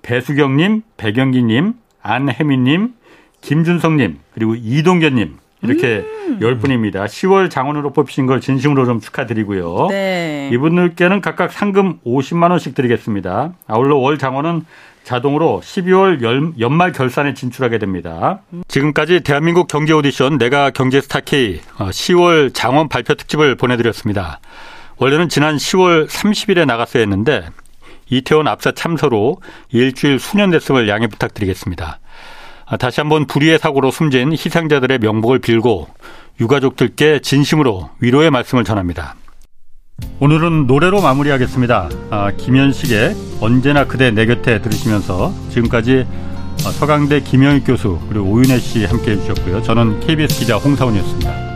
배수경님, 배경기님, 안혜민님, 김준성님, 그리고 이동견님 이렇게 음. 10분입니다. 10월 장원으로 뽑히신 걸 진심으로 좀 축하드리고요. 네. 이분들께는 각각 상금 50만 원씩 드리겠습니다. 아울러 월 장원은 자동으로 12월 연말 결산에 진출하게 됩니다. 지금까지 대한민국 경제 오디션 내가 경제 스타 K 10월 장원 발표 특집을 보내드렸습니다. 원래는 지난 10월 30일에 나갔어야 했는데 이태원 압사 참사로 일주일 수년됐음을 양해 부탁드리겠습니다. 아, 다시 한번 불의의 사고로 숨진 희생자들의 명복을 빌고 유가족들께 진심으로 위로의 말씀을 전합니다. 오늘은 노래로 마무리하겠습니다. 아, 김현식의 언제나 그대 내 곁에 들으시면서 지금까지 서강대 김영익 교수 그리고 오윤혜 씨 함께해 주셨고요. 저는 KBS 기자 홍사원이었습니다.